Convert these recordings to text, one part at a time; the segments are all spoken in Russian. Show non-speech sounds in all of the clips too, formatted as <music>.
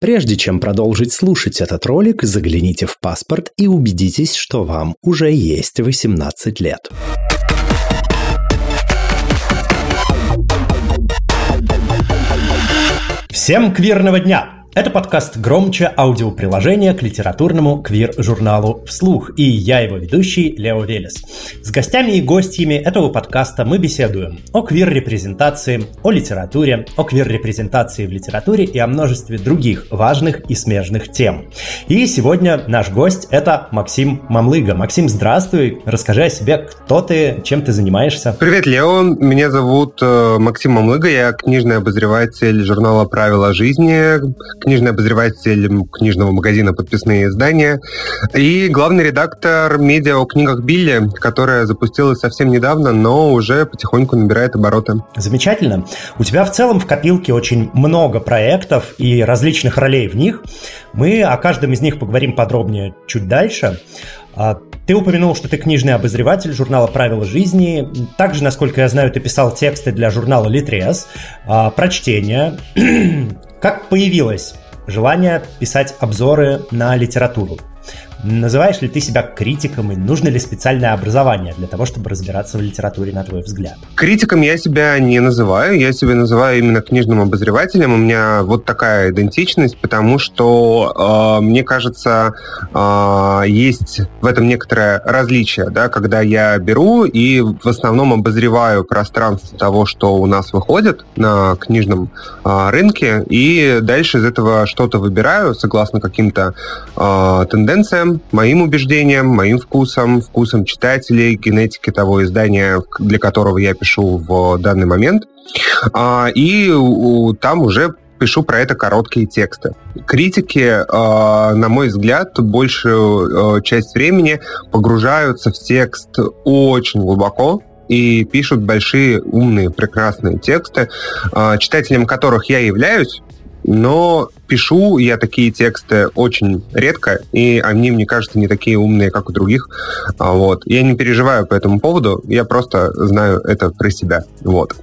Прежде чем продолжить слушать этот ролик, загляните в паспорт и убедитесь, что вам уже есть 18 лет. Всем квирного дня! Это подкаст «Громче» аудиоприложение к литературному квир-журналу «Вслух» и я его ведущий Лео Велес. С гостями и гостьями этого подкаста мы беседуем о квир-репрезентации, о литературе, о квир-репрезентации в литературе и о множестве других важных и смежных тем. И сегодня наш гость – это Максим Мамлыга. Максим, здравствуй, расскажи о себе, кто ты, чем ты занимаешься. Привет, Лео, меня зовут э, Максим Мамлыга, я книжный обозреватель журнала «Правила жизни», книжный обозреватель книжного магазина «Подписные издания» и главный редактор медиа о книгах Билли, которая запустилась совсем недавно, но уже потихоньку набирает обороты. Замечательно. У тебя в целом в копилке очень много проектов и различных ролей в них. Мы о каждом из них поговорим подробнее чуть дальше. А, ты упомянул, что ты книжный обозреватель журнала «Правила жизни». Также, насколько я знаю, ты писал тексты для журнала «Литрес», а, прочтения. <clears throat> Как появилось желание писать обзоры на литературу? Называешь ли ты себя критиком и нужно ли специальное образование для того, чтобы разбираться в литературе, на твой взгляд? Критиком я себя не называю, я себя называю именно книжным обозревателем. У меня вот такая идентичность, потому что, э, мне кажется, э, есть в этом некоторое различие, да, когда я беру и в основном обозреваю пространство того, что у нас выходит на книжном э, рынке, и дальше из этого что-то выбираю согласно каким-то э, тенденциям, моим убеждениям, моим вкусом, вкусом читателей, генетики того издания, для которого я пишу в данный момент. А, и там уже пишу про это короткие тексты. Критики, а, на мой взгляд, большую а, часть времени погружаются в текст очень глубоко, и пишут большие, умные, прекрасные тексты, читателем которых я являюсь, но пишу я такие тексты очень редко, и они, мне кажется, не такие умные, как у других. А, вот. Я не переживаю по этому поводу, я просто знаю это про себя. Вот.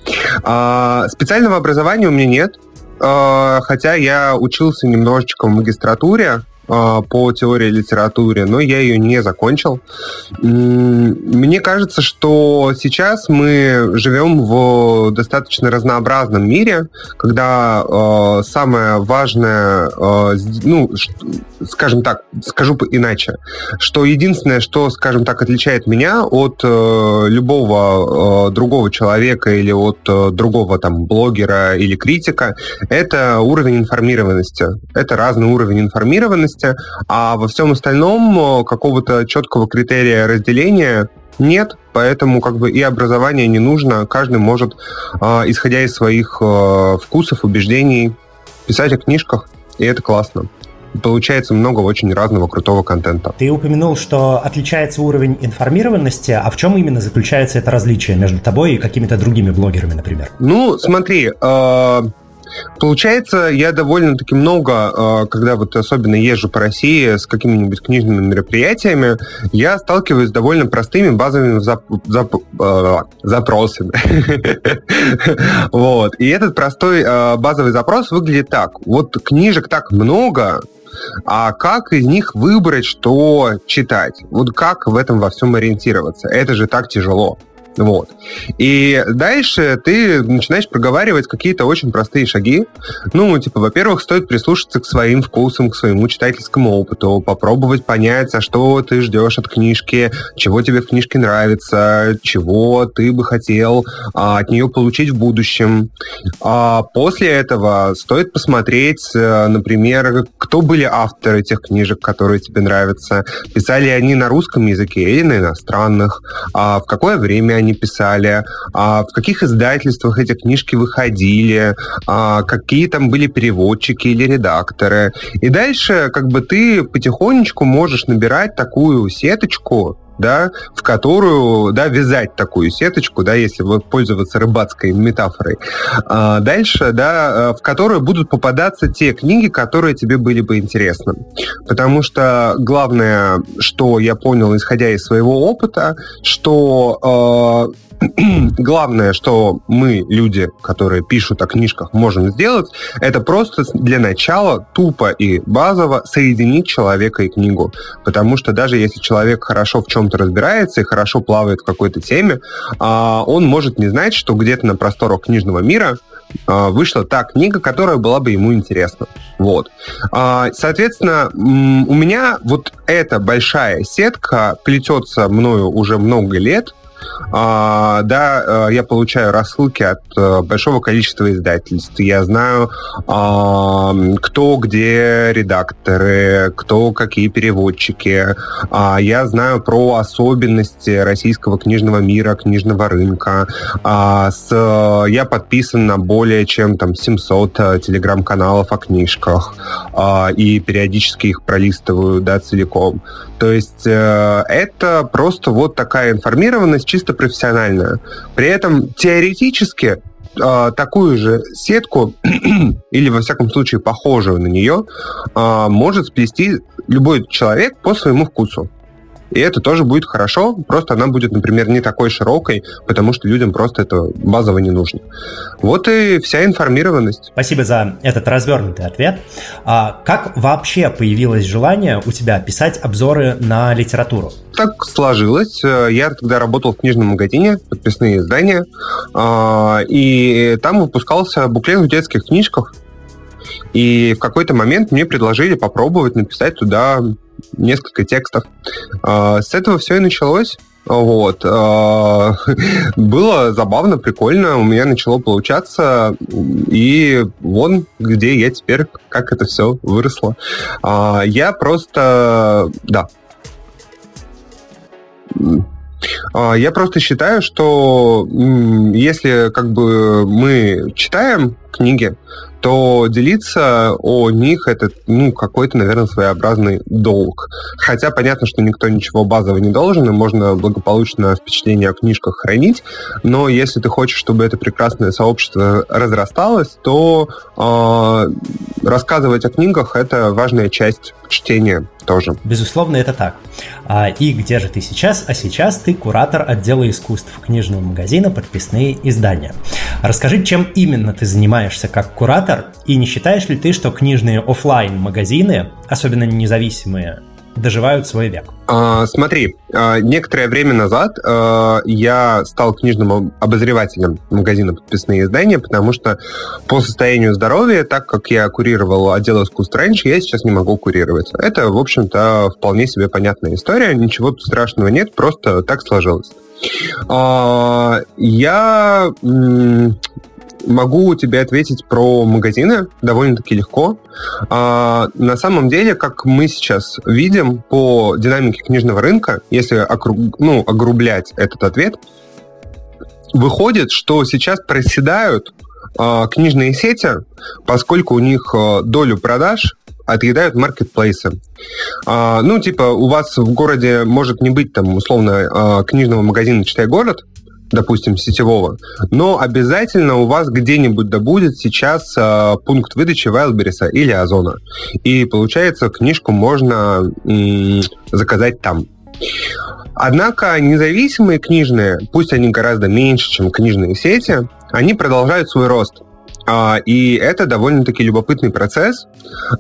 А, специального образования у меня нет, а, хотя я учился немножечко в магистратуре, по теории литературы, но я ее не закончил. Мне кажется, что сейчас мы живем в достаточно разнообразном мире, когда э, самое важное, э, ну, скажем так, скажу иначе, что единственное, что, скажем так, отличает меня от э, любого э, другого человека или от э, другого там блогера или критика, это уровень информированности. Это разный уровень информированности, а во всем остальном э, какого-то четкого критерия разделения нет, поэтому как бы и образование не нужно. Каждый может, э, исходя из своих э, вкусов, убеждений, писать о книжках, и это классно получается много очень разного крутого контента. Ты упомянул, что отличается уровень информированности, а в чем именно заключается это различие между тобой и какими-то другими блогерами, например? Ну, смотри, э, Получается, я довольно-таки много, а, когда вот особенно езжу по России с какими-нибудь книжными мероприятиями, я сталкиваюсь с довольно простыми базовыми зап- зап- а, запросами. <laughs> Вот. И этот простой базовый запрос выглядит так. Вот книжек так много, а как из них выбрать, что читать? Вот как в этом во всем ориентироваться? Это же так тяжело. Вот. И дальше ты начинаешь проговаривать какие-то очень простые шаги. Ну, типа, во-первых, стоит прислушаться к своим вкусам, к своему читательскому опыту, попробовать понять, а что ты ждешь от книжки, чего тебе в книжке нравится, чего ты бы хотел а, от нее получить в будущем. А после этого стоит посмотреть, э, например, кто были авторы тех книжек, которые тебе нравятся, писали они на русском языке или на иностранных, а в какое время они они писали, а, в каких издательствах эти книжки выходили, а, какие там были переводчики или редакторы. И дальше как бы ты потихонечку можешь набирать такую сеточку, да, в которую, да, вязать такую сеточку, да, если вот пользоваться рыбацкой метафорой. А дальше, да, в которую будут попадаться те книги, которые тебе были бы интересны. Потому что главное, что я понял, исходя из своего опыта, что э, <clears throat> главное, что мы, люди, которые пишут о книжках, можем сделать, это просто для начала тупо и базово соединить человека и книгу. Потому что даже если человек хорошо в чем-то разбирается и хорошо плавает в какой-то теме, а, он может не знать, что где-то на просторах книжного мира а, вышла та книга, которая была бы ему интересна. Вот. А, соответственно, у меня вот эта большая сетка плетется мною уже много лет, да, э, я получаю рассылки от э, большого количества издательств. Я знаю, а, кто где редакторы, кто какие переводчики. А, я знаю про особенности российского книжного мира, книжного рынка. А, с, я подписан на более чем там 700 э, телеграм-каналов о книжках а, и периодически их пролистываю да, целиком. То есть э, это просто вот такая информированность чисто профессиональная. При этом теоретически э, такую же сетку, <clears throat> или во всяком случае похожую на нее, э, может сплести любой человек по своему вкусу. И это тоже будет хорошо, просто она будет, например, не такой широкой, потому что людям просто это базово не нужно. Вот и вся информированность. Спасибо за этот развернутый ответ. А как вообще появилось желание у тебя писать обзоры на литературу? Так сложилось. Я тогда работал в книжном магазине, подписные издания, а, и там выпускался буклет в детских книжках. И в какой-то момент мне предложили попробовать написать туда несколько текстов. А, с этого все и началось. Вот. А, <laughs> было забавно, прикольно, у меня начало получаться, и вон где я теперь, как это все выросло. А, я просто, да, я просто считаю, что если как бы мы читаем книги, то делиться о них это, ну, какой-то, наверное, своеобразный долг. Хотя понятно, что никто ничего базового не должен, и можно благополучно впечатление о книжках хранить, но если ты хочешь, чтобы это прекрасное сообщество разрасталось, то э, рассказывать о книгах — это важная часть чтения тоже. Безусловно, это так. А, и где же ты сейчас? А сейчас ты куратор отдела искусств книжного магазина «Подписные издания». Расскажи, чем именно ты занимаешься как куратор, и не считаешь ли ты, что книжные офлайн магазины особенно независимые, доживают свой век. А, смотри, а, некоторое время назад а, я стал книжным обозревателем магазина «Подписные издания», потому что по состоянию здоровья, так как я курировал отдел искусств раньше, я сейчас не могу курировать. Это, в общем-то, вполне себе понятная история, ничего страшного нет, просто так сложилось. А, я Могу тебе ответить про магазины довольно-таки легко. А, на самом деле, как мы сейчас видим по динамике книжного рынка, если округ, ну, огрублять этот ответ, выходит, что сейчас проседают а, книжные сети, поскольку у них а, долю продаж отъедают маркетплейсы. А, ну, типа, у вас в городе может не быть там условно а, книжного магазина «Читай город», допустим, сетевого, но обязательно у вас где-нибудь да будет сейчас э, пункт выдачи Wildberries или Озона. И получается, книжку можно м- заказать там. Однако независимые книжные, пусть они гораздо меньше, чем книжные сети, они продолжают свой рост. А, и это довольно-таки любопытный процесс.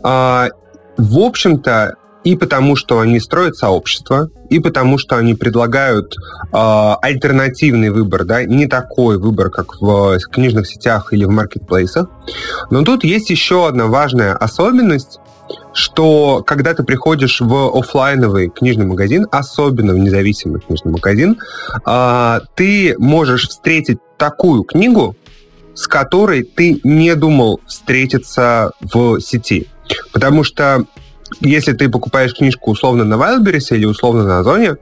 А, в общем-то, и потому, что они строят сообщество, и потому, что они предлагают э, альтернативный выбор, да, не такой выбор, как в книжных сетях или в маркетплейсах. Но тут есть еще одна важная особенность, что когда ты приходишь в офлайновый книжный магазин, особенно в независимый книжный магазин, э, ты можешь встретить такую книгу, с которой ты не думал встретиться в сети. Потому что если ты покупаешь книжку условно на Wildberries или условно на Озоне,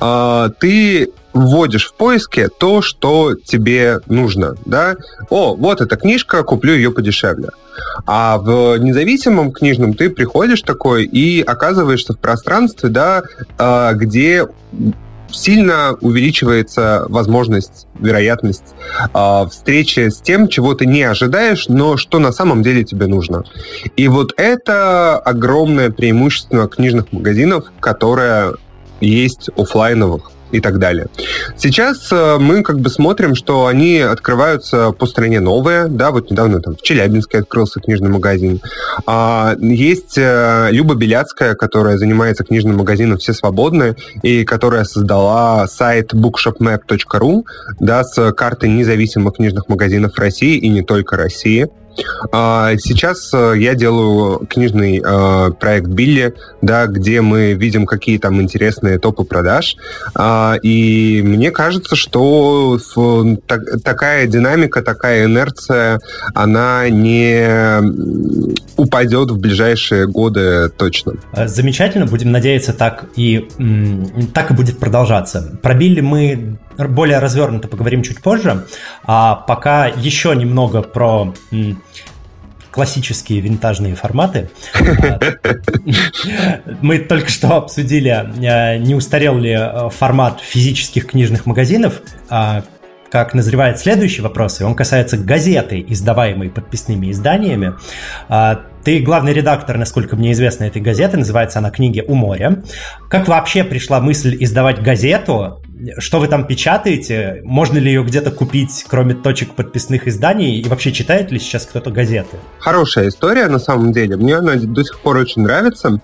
э, ты вводишь в поиске то, что тебе нужно, да? О, вот эта книжка, куплю ее подешевле. А в независимом книжном ты приходишь такой и оказываешься в пространстве, да, э, где сильно увеличивается возможность, вероятность э, встречи с тем, чего ты не ожидаешь, но что на самом деле тебе нужно. И вот это огромное преимущество книжных магазинов, которое есть офлайновых и так далее. Сейчас э, мы как бы смотрим, что они открываются по стране новые, да, вот недавно там в Челябинске открылся книжный магазин. А, есть э, Люба Беляцкая, которая занимается книжным магазином «Все свободны», и которая создала сайт bookshopmap.ru, да, с картой независимых книжных магазинов России и не только России. А, сейчас э, я делаю книжный э, проект Билли, да, где мы видим, какие там интересные топы продаж. А, и мне кажется, что такая динамика, такая инерция, она не упадет в ближайшие годы точно. Э, замечательно, будем надеяться, так и, так и будет продолжаться. Про Билли мы более развернуто поговорим чуть позже. А пока еще немного про классические винтажные форматы. <laughs> Мы только что обсудили, э, не устарел ли э, формат физических книжных магазинов, а как назревает следующий вопрос, и он касается газеты, издаваемой подписными изданиями. А, ты главный редактор, насколько мне известно, этой газеты, называется она «Книги у моря». Как вообще пришла мысль издавать газету? Что вы там печатаете? Можно ли ее где-то купить, кроме точек подписных изданий? И вообще читает ли сейчас кто-то газеты? Хорошая история, на самом деле. Мне она до сих пор очень нравится.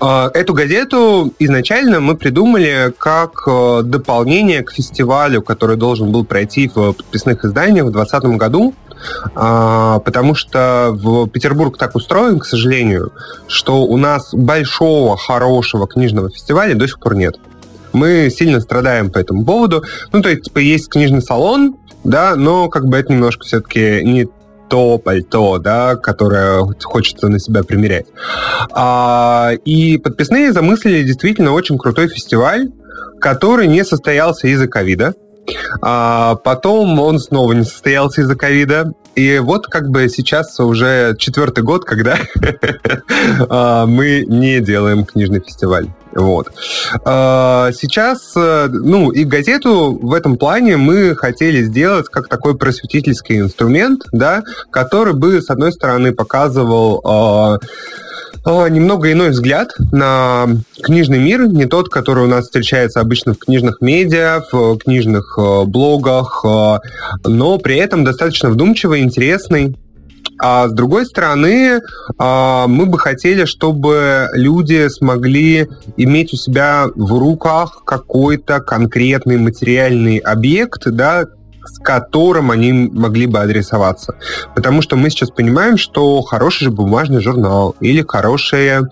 А, эту газету изначально мы придумали как э, дополнение к фестивалю, который должен был пройти в подписных изданиях в 2020 году. А, потому что в Петербург так устроен, к сожалению, что у нас большого, хорошего книжного фестиваля до сих пор нет. Мы сильно страдаем по этому поводу. Ну, то есть, типа, есть книжный салон, да, но как бы это немножко все-таки не то пальто, да, которое хочется на себя примерять. А, и подписные замыслили действительно очень крутой фестиваль, который не состоялся из-за ковида. А потом он снова не состоялся из-за ковида. И вот как бы сейчас уже четвертый год, когда <laughs> а, мы не делаем книжный фестиваль. Вот. А, сейчас, э, ну, и газету в этом плане мы хотели сделать как такой просветительский инструмент, да, который бы, с одной стороны, показывал а, а, немного иной взгляд на книжный мир, не тот, который у нас встречается обычно в книжных медиа, в книжных э, блогах, но при этом достаточно вдумчивый, интересный. А с другой стороны, а, мы бы хотели, чтобы люди смогли иметь у себя в руках какой-то конкретный материальный объект, да, с которым они могли бы адресоваться. Потому что мы сейчас понимаем, что хороший же бумажный журнал или хорошая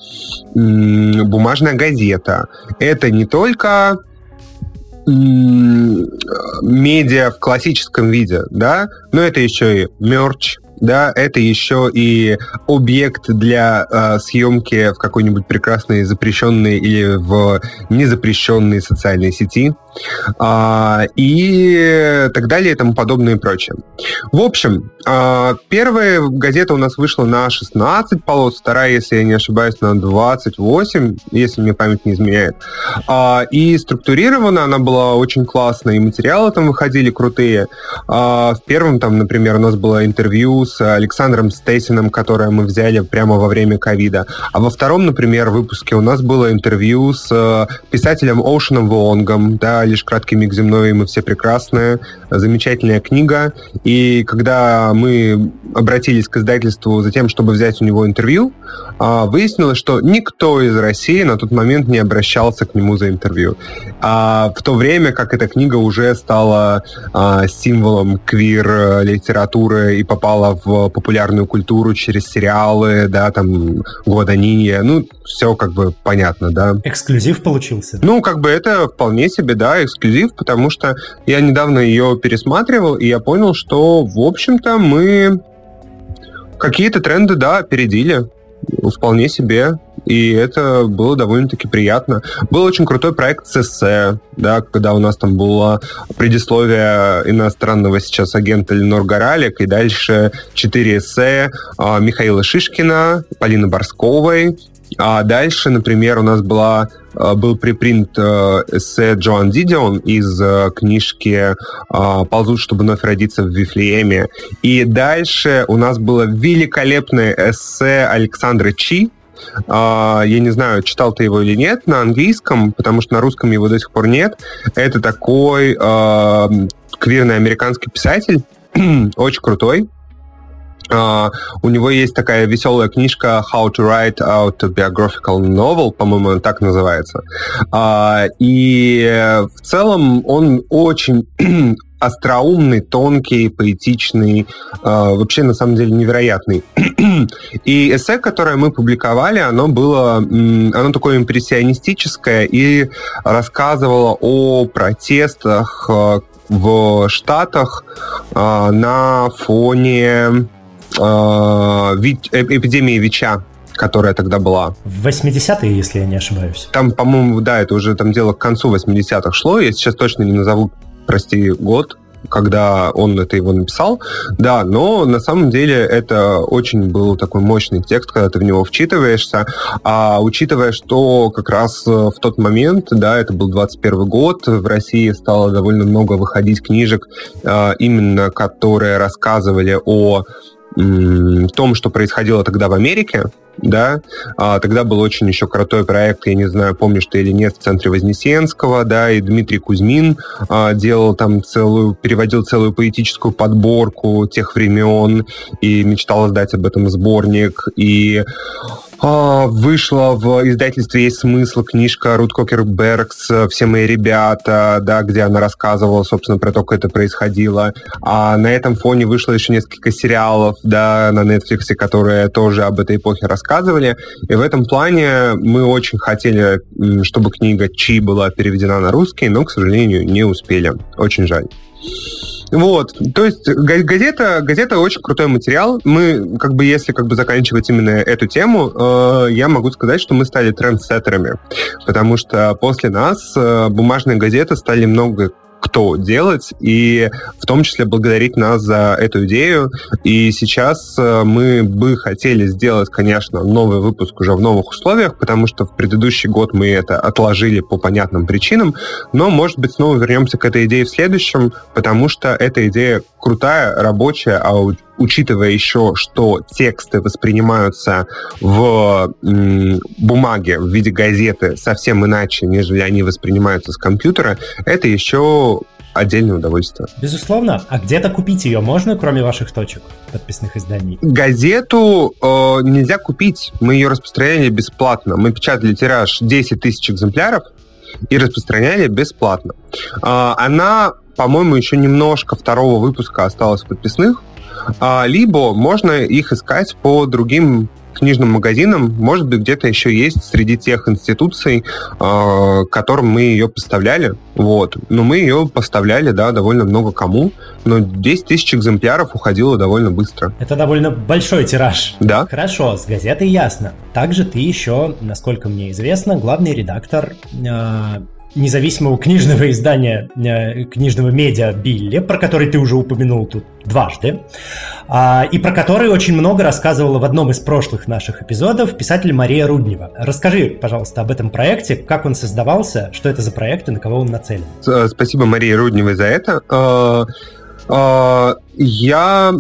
бумажная газета это не только медиа в классическом виде, да, но это еще и мерч, да, это еще и объект для э, съемки в какой-нибудь прекрасной запрещенной или в незапрещенной социальной сети а, и так далее и тому подобное и прочее. В общем, а, первая газета у нас вышла на 16 полос, вторая, если я не ошибаюсь, на 28, если мне память не изменяет. А, и структурирована она была очень классно, и материалы там выходили крутые. А, в первом там, например, у нас было интервью с Александром Стейсином, которое мы взяли прямо во время ковида. А во втором, например, выпуске у нас было интервью с писателем Оушеном Вонгом, да, лишь краткий миг земной, мы все прекрасные, замечательная книга. И когда мы обратились к издательству за тем, чтобы взять у него интервью, а, выяснилось, что никто из России на тот момент не обращался к нему за интервью. А в то время как эта книга уже стала а, символом квир-литературы и попала в популярную культуру через сериалы, да, там, Гваданинья, ну, все как бы понятно, да. Эксклюзив получился? Ну, как бы это вполне себе, да, эксклюзив, потому что я недавно ее пересматривал, и я понял, что, в общем-то, мы какие-то тренды, да, опередили вполне себе. И это было довольно-таки приятно. Был очень крутой проект с эссе, да, когда у нас там было предисловие иностранного сейчас агента Ленор Горалик, и дальше четыре эссе а, Михаила Шишкина, Полины Борсковой, а дальше, например, у нас была, э, был припринт э, эссе Джоан Дидион из книжки «Ползут, чтобы вновь родиться в Вифлееме». И дальше у нас было великолепное эссе Александра Чи, Я не знаю, читал ты его или нет на английском, потому что на русском его до сих пор нет. Это такой квирный американский писатель, <clears throat> очень крутой. Uh, у него есть такая веселая книжка How to Write Autobiographical Novel, по-моему, так называется. Uh, и в целом он очень <clears throat> остроумный, тонкий, поэтичный, э, вообще на самом деле невероятный. <clears throat> и эссе, которое мы публиковали, оно было, оно такое импрессионистическое и рассказывало о протестах э, в Штатах э, на фоне э, эпидемии ВИЧа которая тогда была. В 80-е, если я не ошибаюсь. Там, по-моему, да, это уже там дело к концу 80-х шло. Я сейчас точно не назову прости, год, когда он это его написал, да, но на самом деле это очень был такой мощный текст, когда ты в него вчитываешься, а учитывая, что как раз в тот момент, да, это был 21 год, в России стало довольно много выходить книжек, а, именно которые рассказывали о том, что происходило тогда в Америке, да, а, тогда был очень еще крутой проект, я не знаю, помнишь ты или нет, в центре Вознесенского, да, и Дмитрий Кузьмин а, делал там целую, переводил целую поэтическую подборку тех времен и мечтал издать об этом сборник, и вышла в издательстве «Есть смысл» книжка Рут Кокер Беркс «Все мои ребята», да, где она рассказывала, собственно, про то, как это происходило. А на этом фоне вышло еще несколько сериалов, да, на Netflix, которые тоже об этой эпохе рассказывали. И в этом плане мы очень хотели, чтобы книга Чи была переведена на русский, но, к сожалению, не успели. Очень жаль. Вот, то есть газета, газета очень крутой материал. Мы, как бы, если как бы заканчивать именно эту тему, э, я могу сказать, что мы стали трендсеттерами, потому что после нас э, бумажные газеты стали много кто делать, и в том числе благодарить нас за эту идею. И сейчас э, мы бы хотели сделать, конечно, новый выпуск уже в новых условиях, потому что в предыдущий год мы это отложили по понятным причинам, но, может быть, снова вернемся к этой идее в следующем, потому что эта идея крутая, рабочая, а учитывая еще, что тексты воспринимаются в бумаге, в виде газеты совсем иначе, нежели они воспринимаются с компьютера, это еще отдельное удовольствие. Безусловно. А где-то купить ее можно, кроме ваших точек подписных изданий? Газету э, нельзя купить. Мы ее распространяли бесплатно. Мы печатали тираж 10 тысяч экземпляров и распространяли бесплатно. Э, она, по-моему, еще немножко второго выпуска осталась в подписных. А, либо можно их искать по другим книжным магазинам, может быть, где-то еще есть среди тех институций, э, которым мы ее поставляли. Вот. Но мы ее поставляли, да, довольно много кому. Но 10 тысяч экземпляров уходило довольно быстро. Это довольно большой тираж. Да. Хорошо, с газетой ясно. Также ты еще, насколько мне известно, главный редактор э, независимого книжного издания, э, книжного медиа Билли, про который ты уже упомянул тут дважды, а, и про который очень много рассказывала в одном из прошлых наших эпизодов писатель Мария Руднева. Расскажи, пожалуйста, об этом проекте, как он создавался, что это за проект и на кого он нацелен. Э, спасибо Марии Рудневой за это. Э, я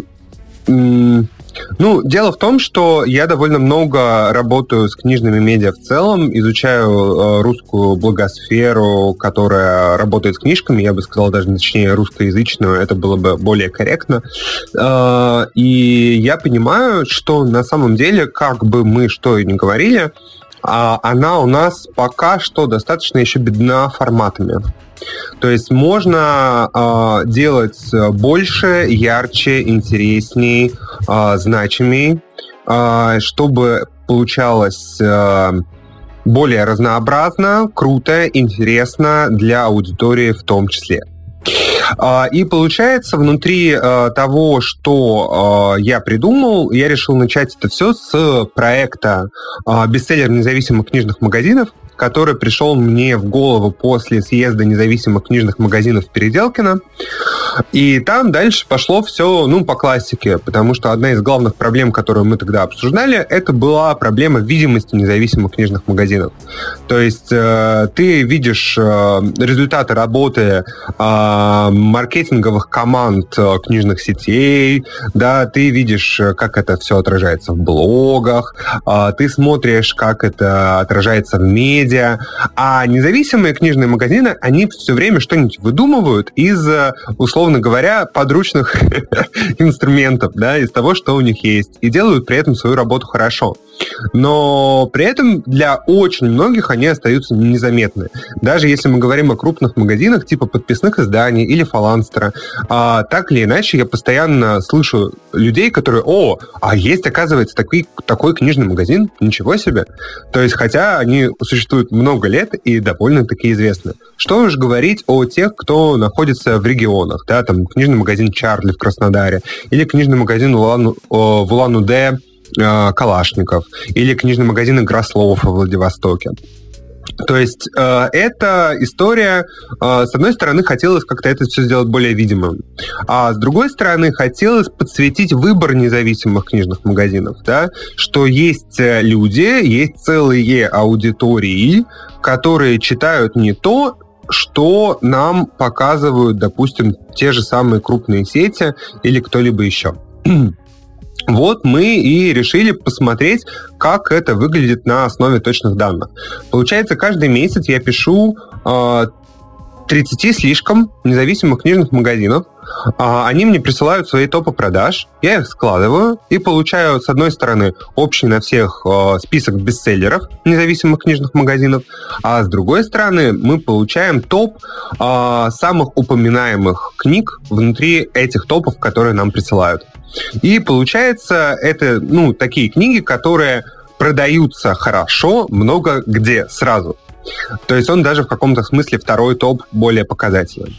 ну, дело в том, что я довольно много работаю с книжными медиа в целом, изучаю э, русскую благосферу, которая работает с книжками, я бы сказал даже точнее русскоязычную, это было бы более корректно. Э, и я понимаю, что на самом деле, как бы мы что и не говорили, она у нас пока что достаточно еще бедна форматами. То есть можно э, делать больше, ярче, интересней, э, значимей, э, чтобы получалось э, более разнообразно, круто, интересно для аудитории в том числе. И получается, внутри того, что я придумал, я решил начать это все с проекта бестселлер независимых книжных магазинов, который пришел мне в голову после съезда независимых книжных магазинов Переделкина. И там дальше пошло все, ну, по классике, потому что одна из главных проблем, которую мы тогда обсуждали, это была проблема видимости независимых книжных магазинов. То есть э, ты видишь э, результаты работы э, маркетинговых команд э, книжных сетей, да, ты видишь, э, как это все отражается в блогах, э, ты смотришь, как это отражается в медиа, а независимые книжные магазины, они все время что-нибудь выдумывают из, э, условно говоря, подручных <laughs> инструментов, да, из того, что у них есть, и делают при этом свою работу хорошо. Но при этом для очень многих они остаются незаметны. Даже если мы говорим о крупных магазинах типа подписных изданий или фаланстера, а, так или иначе я постоянно слышу людей, которые, о, а есть, оказывается, такой, такой книжный магазин, ничего себе. То есть, хотя они существуют много лет и довольно-таки известны. Что уж говорить о тех, кто находится в регионах, да, там книжный магазин Чарли в Краснодаре или книжный магазин в Улан-Удэ Э, Калашников или книжный магазин Игрослов во Владивостоке. То есть э, эта история, э, с одной стороны, хотелось как-то это все сделать более видимым, а с другой стороны, хотелось подсветить выбор независимых книжных магазинов, да, что есть э, люди, есть целые аудитории, которые читают не то, что нам показывают, допустим, те же самые крупные сети или кто-либо еще. Вот мы и решили посмотреть, как это выглядит на основе точных данных. Получается, каждый месяц я пишу э, 30 слишком независимых книжных магазинов. Э, они мне присылают свои топы продаж, я их складываю и получаю, с одной стороны, общий на всех э, список бестселлеров независимых книжных магазинов, а с другой стороны, мы получаем топ э, самых упоминаемых книг внутри этих топов, которые нам присылают. И получается, это, ну, такие книги, которые продаются хорошо много где сразу. То есть он даже в каком-то смысле второй топ более показательный.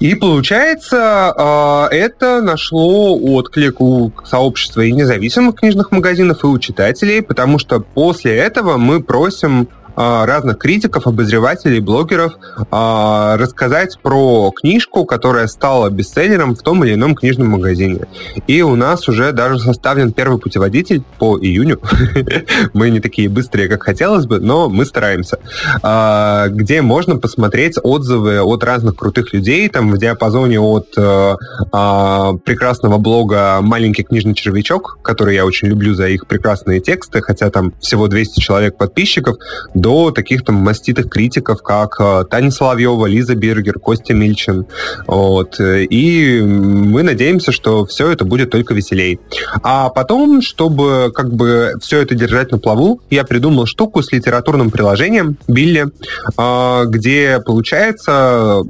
И получается, а, это нашло отклик у сообщества и независимых книжных магазинов, и у читателей, потому что после этого мы просим разных критиков, обозревателей, блогеров а, рассказать про книжку, которая стала бестселлером в том или ином книжном магазине. И у нас уже даже составлен первый путеводитель по июню. <laughs> Мы не такие быстрые, как хотелось бы, но мы стараемся. А, где можно посмотреть отзывы от разных крутых людей, там в диапазоне от э, прекрасного блога «Маленький книжный червячок», который я очень люблю за их прекрасные тексты, хотя там всего 200 человек подписчиков, до таких там маститых критиков, как э, Таня Соловьева, Лиза Бергер, Костя Мильчин. Вот. И мы надеемся, что все это будет только веселей. А потом, чтобы как бы все это держать на плаву, я придумал штуку с литературным приложением Билли, э, где получается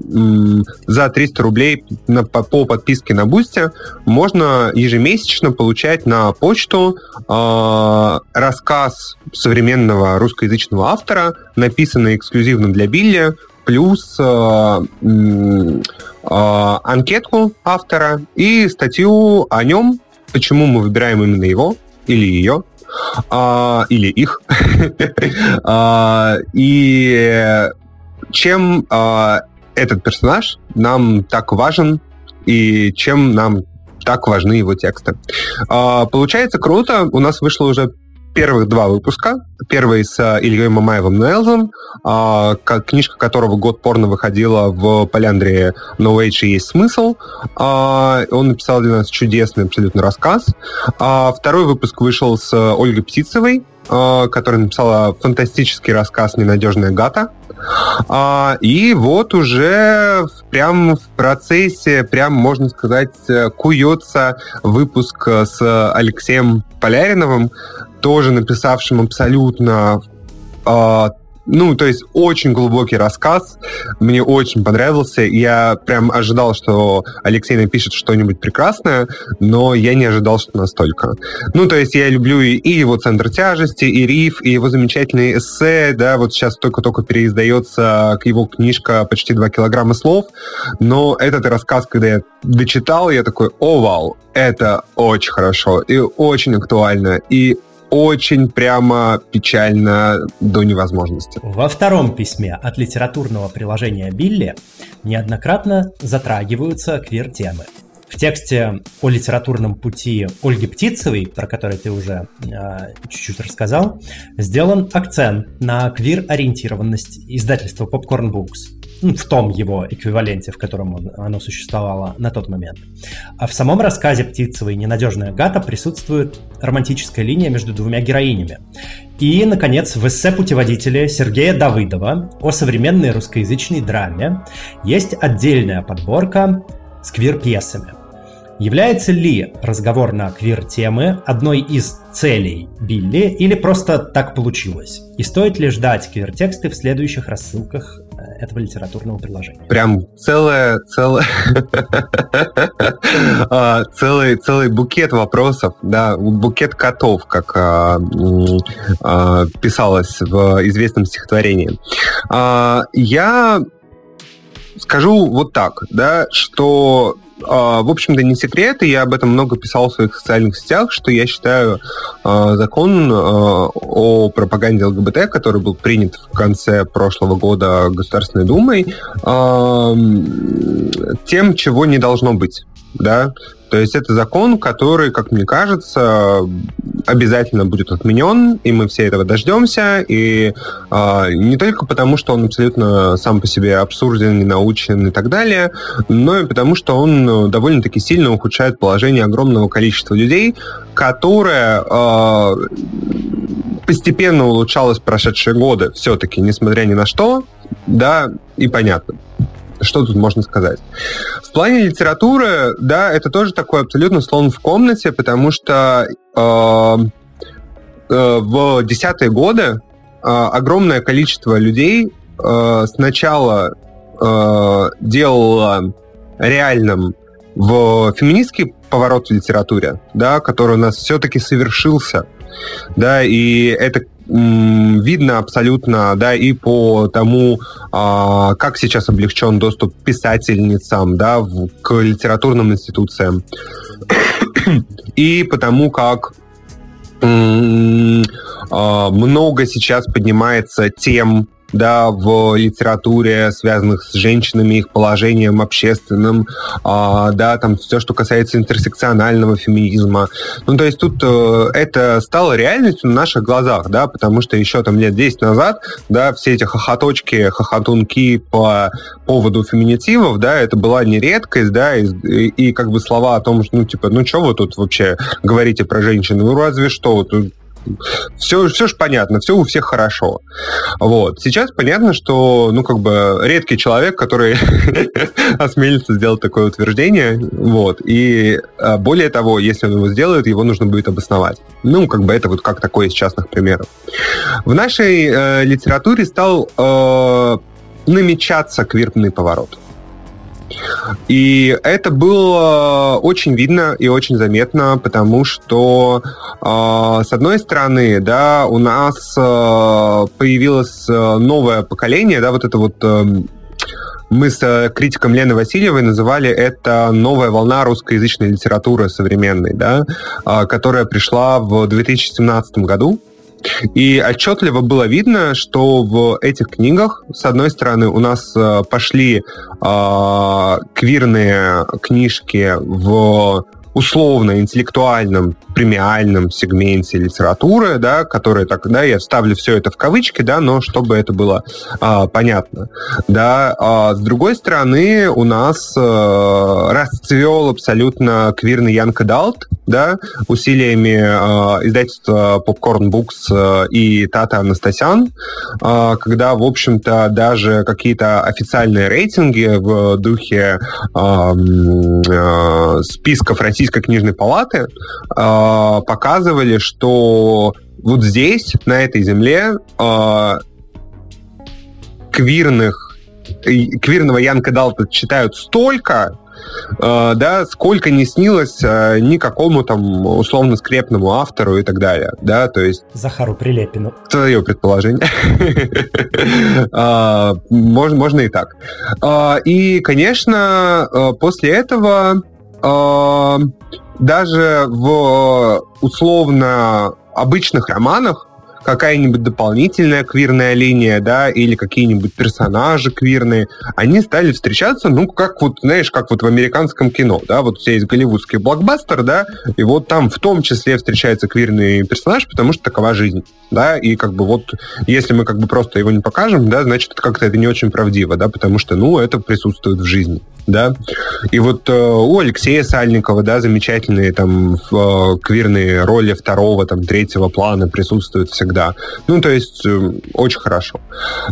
за 300 рублей по подписке на Бусте можно ежемесячно получать на почту э, рассказ современного русскоязычного автора, автора, написанный эксклюзивно для Билли, плюс э, э, анкетку автора и статью о нем, почему мы выбираем именно его или ее, э, или их. э, <laughs> и чем э, этот персонаж нам так важен и чем нам так важны его тексты. Получается круто. У нас вышло уже первых два выпуска. Первый с э, Ильей Мамаевым Нелзом, а, книжка которого «Год порно» выходила в Поляндрии «No Age есть смысл». А, он написал для нас чудесный абсолютно рассказ. А, второй выпуск вышел с Ольгой Птицевой, которая написала фантастический рассказ «Ненадежная гата». И вот уже прям в процессе, прям, можно сказать, куется выпуск с Алексеем Поляриновым, тоже написавшим абсолютно э, ну, то есть очень глубокий рассказ. Мне очень понравился. Я прям ожидал, что Алексей напишет что-нибудь прекрасное, но я не ожидал, что настолько. Ну, то есть я люблю и, и его центр тяжести, и риф, и его замечательные эссе, да, вот сейчас только-только переиздается его книжка «Почти два килограмма слов», но этот рассказ, когда я дочитал, я такой, о, вау, это очень хорошо и очень актуально, и очень прямо печально до невозможности. Во втором письме от литературного приложения Билли неоднократно затрагиваются квир-темы. В тексте о литературном пути Ольги Птицевой, про который ты уже э, чуть-чуть рассказал, сделан акцент на квир-ориентированность издательства Popcorn Books в том его эквиваленте, в котором он, оно существовало на тот момент. А в самом рассказе Птицевой «Ненадежная гата» присутствует романтическая линия между двумя героинями. И, наконец, в эссе-путеводителе Сергея Давыдова о современной русскоязычной драме есть отдельная подборка с квир-пьесами – Является ли разговор на квир-темы одной из целей Билли или просто так получилось? И стоит ли ждать квир-тексты в следующих рассылках этого литературного приложения? Прям целое, целое, <laughs> а, целый, целый букет вопросов, да, букет котов, как а, а, писалось в известном стихотворении. Я скажу вот так, да, что в общем-то, не секрет, и я об этом много писал в своих социальных сетях, что я считаю а, закон а, о пропаганде ЛГБТ, который был принят в конце прошлого года Государственной Думой, тем, чего не должно быть. Да? То есть это закон, который, как мне кажется, обязательно будет отменен, и мы все этого дождемся. И э, не только потому, что он абсолютно сам по себе абсурден, ненаучен и так далее, но и потому, что он довольно-таки сильно ухудшает положение огромного количества людей, которое э, постепенно улучшалось в прошедшие годы, все-таки, несмотря ни на что, да, и понятно что тут можно сказать? В плане литературы, да, это тоже такой абсолютно слон в комнате, потому что э, э, в десятые годы э, огромное количество людей э, сначала э, делало реальным в феминистский поворот в литературе, да, который у нас все-таки совершился, да, и это видно абсолютно, да, и по тому, а, как сейчас облегчен доступ писательницам, да, к литературным институциям, <coughs> и потому как а, много сейчас поднимается тем да, в литературе, связанных с женщинами, их положением общественным, а, да, там все, что касается интерсекционального феминизма. Ну, то есть тут э, это стало реальностью на наших глазах, да, потому что еще там лет 10 назад, да, все эти хохоточки, хохотунки по поводу феминитивов, да, это была не редкость, да, и, и, и как бы слова о том, что, ну, типа, ну, что вы тут вообще говорите про женщин? Ну, разве что, тут все, все же понятно, все у всех хорошо. Вот. Сейчас понятно, что, ну, как бы, редкий человек, который <laughs> осмелится сделать такое утверждение, вот, и а, более того, если он его сделает, его нужно будет обосновать. Ну, как бы, это вот как такой из частных примеров. В нашей э, литературе стал э, намечаться квиртный поворот. И это было очень видно и очень заметно, потому что, э, с одной стороны, да, у нас э, появилось э, новое поколение, да, вот это вот мы с критиком Леной Васильевой называли это новая волна русскоязычной литературы современной, да, которая пришла в 2017 году. И отчетливо было видно, что в этих книгах, с одной стороны, у нас э, пошли э, квирные книжки в условно-интеллектуальном премиальном сегменте литературы, да, который так, да, я вставлю все это в кавычки, да, но чтобы это было а, понятно, да. А, с другой стороны, у нас а, расцвел абсолютно квирный Янка Далт, да, усилиями а, издательства Popcorn Books а, и Тата Анастасян, а, когда, в общем-то, даже какие-то официальные рейтинги в духе а, а, списков Российской книжной палаты э, показывали, что вот здесь, на этой земле, э, квирных, квирного Янка Далта читают столько, Uh, да, сколько не снилось uh, никакому там условно скрепному автору и так далее, да, то есть... Захару Прилепину. Твое предположение. <laughs> можно и так. И, конечно, после этого даже в условно обычных романах какая-нибудь дополнительная квирная линия, да, или какие-нибудь персонажи квирные, они стали встречаться, ну, как вот, знаешь, как вот в американском кино, да, вот тебя есть голливудский блокбастер, да, и вот там в том числе встречается квирный персонаж, потому что такова жизнь, да, и как бы вот, если мы как бы просто его не покажем, да, значит, как-то это не очень правдиво, да, потому что, ну, это присутствует в жизни да. И вот э, у Алексея Сальникова, да, замечательные там э, квирные роли второго, там, третьего плана присутствуют всегда. Ну, то есть, э, очень хорошо.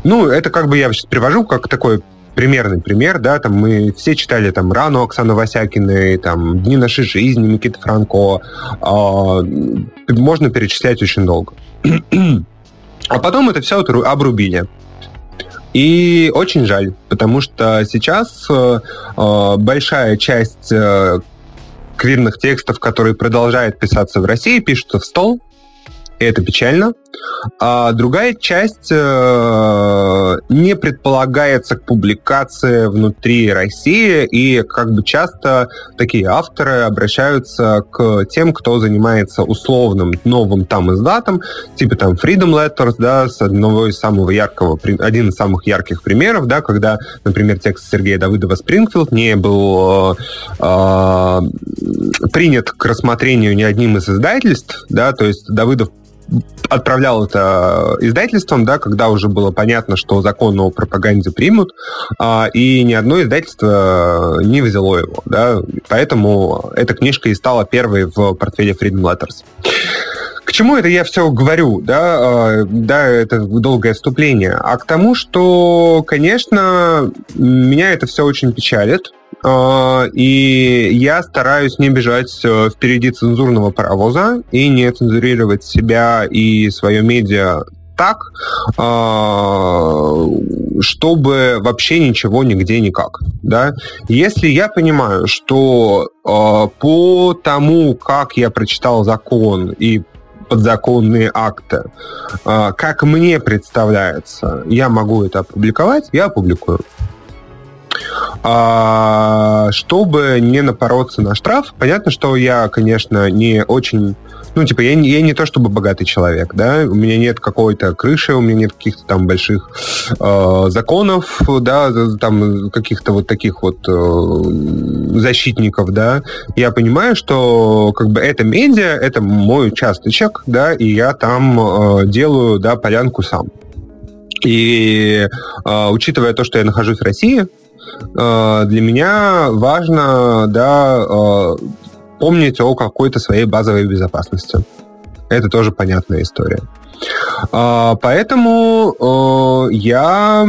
Ну, это как бы я сейчас привожу как такой примерный пример, да, там мы все читали там Рану Оксаны Васякиной, там Дни нашей жизни Никиты Франко, э, можно перечислять очень долго. <clears throat> А потом это все обрубили. И очень жаль, потому что сейчас э, э, большая часть э, квирных текстов, которые продолжают писаться в России, пишутся в стол, это печально. А другая часть э, не предполагается к публикации внутри России, и как бы часто такие авторы обращаются к тем, кто занимается условным новым там издатом, типа там Freedom Letters, да, с одного из самого яркого, один из самых ярких примеров, да, когда, например, текст Сергея Давыдова «Спрингфилд» не был э, принят к рассмотрению ни одним из издательств, да, то есть Давыдов отправлял это издательством, да, когда уже было понятно, что закон о пропаганде примут, а, и ни одно издательство не взяло его, да, поэтому эта книжка и стала первой в портфеле Freedom Letters. К чему это я все говорю, да, а, да, это долгое вступление, а к тому, что, конечно, меня это все очень печалит, и я стараюсь не бежать э, впереди цензурного паровоза и не цензурировать себя и свое медиа так, а, чтобы вообще ничего нигде никак. Да? Если я понимаю, что а, по тому, как я прочитал закон и подзаконные акты, как мне представляется, я могу это опубликовать, я опубликую. А, чтобы не напороться на штраф, понятно, что я, конечно, не очень ну, типа, я, я не то чтобы богатый человек, да, у меня нет какой-то крыши, у меня нет каких-то там больших э, законов, да, там каких-то вот таких вот э, защитников, да. Я понимаю, что как бы это медиа, это мой участочек, да, и я там э, делаю, да, полянку сам. И э, учитывая то, что я нахожусь в России, для меня важно, да, э, помнить о какой-то своей базовой безопасности. Это тоже понятная история. Э, поэтому я,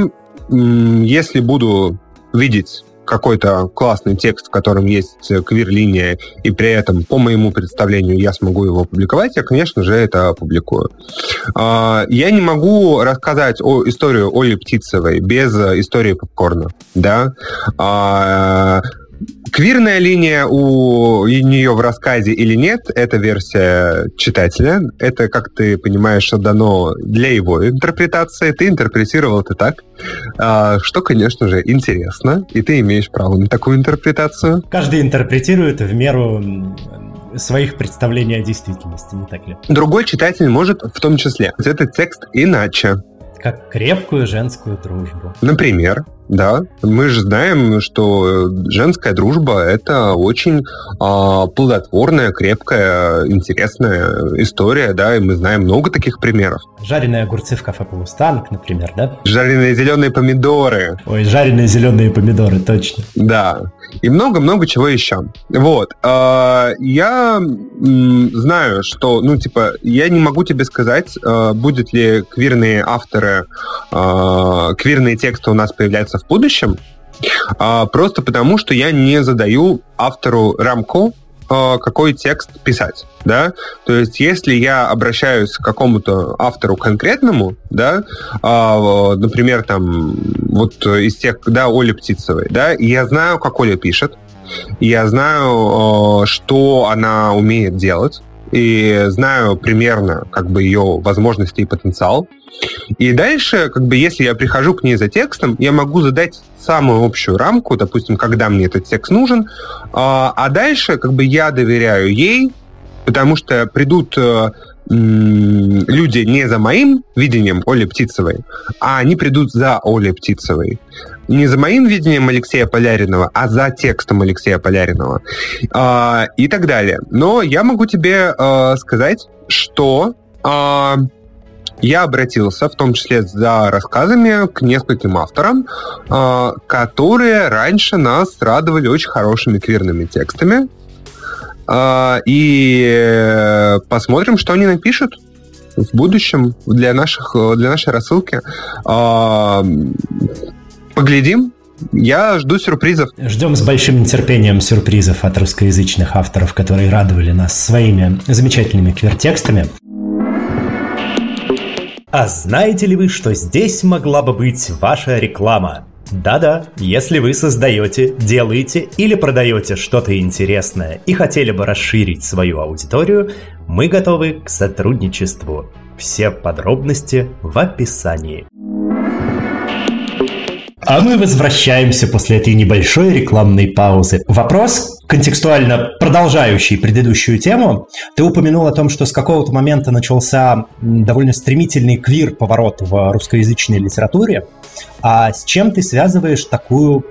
если буду видеть какой-то классный текст, в котором есть квир-линия, и при этом, по моему представлению, я смогу его опубликовать, я, конечно же, это опубликую. А, я не могу рассказать о историю Оли Птицевой без истории попкорна, да. Квирная линия у нее в рассказе или нет, это версия читателя. Это, как ты понимаешь, дано для его интерпретации. Ты интерпретировал это так, а, что, конечно же, интересно, и ты имеешь право на такую интерпретацию. Каждый интерпретирует в меру своих представлений о действительности, не так ли? Другой читатель может в том числе этот текст иначе. Как крепкую женскую дружбу. Например. Да, мы же знаем, что женская дружба это очень э, плодотворная, крепкая, интересная история, да, и мы знаем много таких примеров. Жареные огурцы в кафе Полустанок, например, да? Жареные зеленые помидоры. Ой, жареные зеленые помидоры, точно. Да, и много-много чего еще. Вот, э, я э, знаю, что, ну, типа, я не могу тебе сказать, э, будет ли квирные авторы, э, квирные тексты у нас появляются в будущем, а, просто потому, что я не задаю автору рамку, а, какой текст писать, да, то есть если я обращаюсь к какому-то автору конкретному, да, а, например, там, вот из тех, да, Оли Птицевой, да, я знаю, как Оля пишет, я знаю, что она умеет делать, и знаю примерно как бы ее возможности и потенциал, и дальше, как бы, если я прихожу к ней за текстом, я могу задать самую общую рамку, допустим, когда мне этот текст нужен, а, а дальше, как бы, я доверяю ей, потому что придут э, люди не за моим видением Оли Птицевой, а они придут за Олей Птицевой. Не за моим видением Алексея Поляринова, а за текстом Алексея Поляринова. Э, и так далее. Но я могу тебе э, сказать, что э, я обратился, в том числе за рассказами, к нескольким авторам, э, которые раньше нас радовали очень хорошими квирными текстами. Э, и посмотрим, что они напишут в будущем для, наших, для нашей рассылки. Э, поглядим, я жду сюрпризов. Ждем с большим нетерпением сюрпризов от русскоязычных авторов, которые радовали нас своими замечательными квертекстами. А знаете ли вы, что здесь могла бы быть ваша реклама? Да-да, если вы создаете, делаете или продаете что-то интересное и хотели бы расширить свою аудиторию, мы готовы к сотрудничеству. Все подробности в описании. А мы возвращаемся после этой небольшой рекламной паузы. Вопрос, контекстуально продолжающий предыдущую тему. Ты упомянул о том, что с какого-то момента начался довольно стремительный квир-поворот в русскоязычной литературе. А с чем ты связываешь такую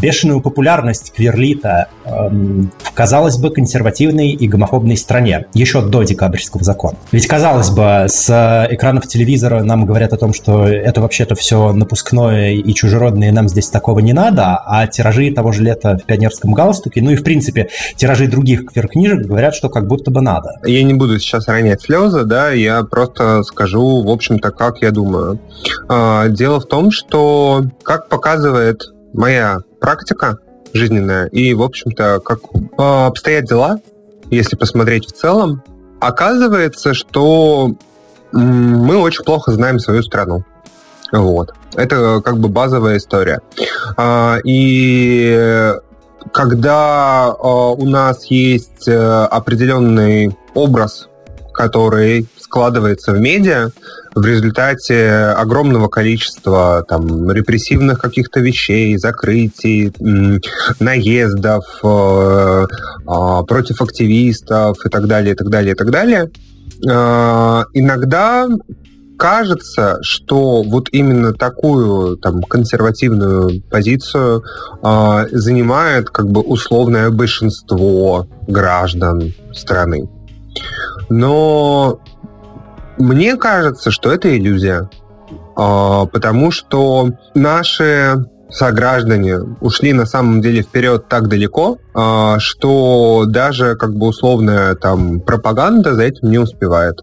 бешеную популярность кверлита эм, в, казалось бы, консервативной и гомофобной стране еще до декабрьского закона. Ведь, казалось бы, с экранов телевизора нам говорят о том, что это вообще-то все напускное и чужеродное, и нам здесь такого не надо, а тиражи того же лета в пионерском галстуке, ну и, в принципе, тиражи других квир-книжек говорят, что как будто бы надо. Я не буду сейчас ронять слезы, да, я просто скажу, в общем-то, как я думаю. А, дело в том, что, как показывает моя практика жизненная и, в общем-то, как э, обстоят дела, если посмотреть в целом, оказывается, что мы очень плохо знаем свою страну. Вот. Это как бы базовая история. А, и когда а, у нас есть э, определенный образ, который складывается в медиа, в результате огромного количества там, репрессивных каких-то вещей, закрытий, наездов э, а, против активистов и так далее, и так далее, и так далее. Э, иногда кажется, что вот именно такую там консервативную позицию э, занимает как бы условное большинство граждан страны. Но мне кажется, что это иллюзия, а, потому что наши сограждане ушли на самом деле вперед так далеко, а, что даже как бы условная там пропаганда за этим не успевает.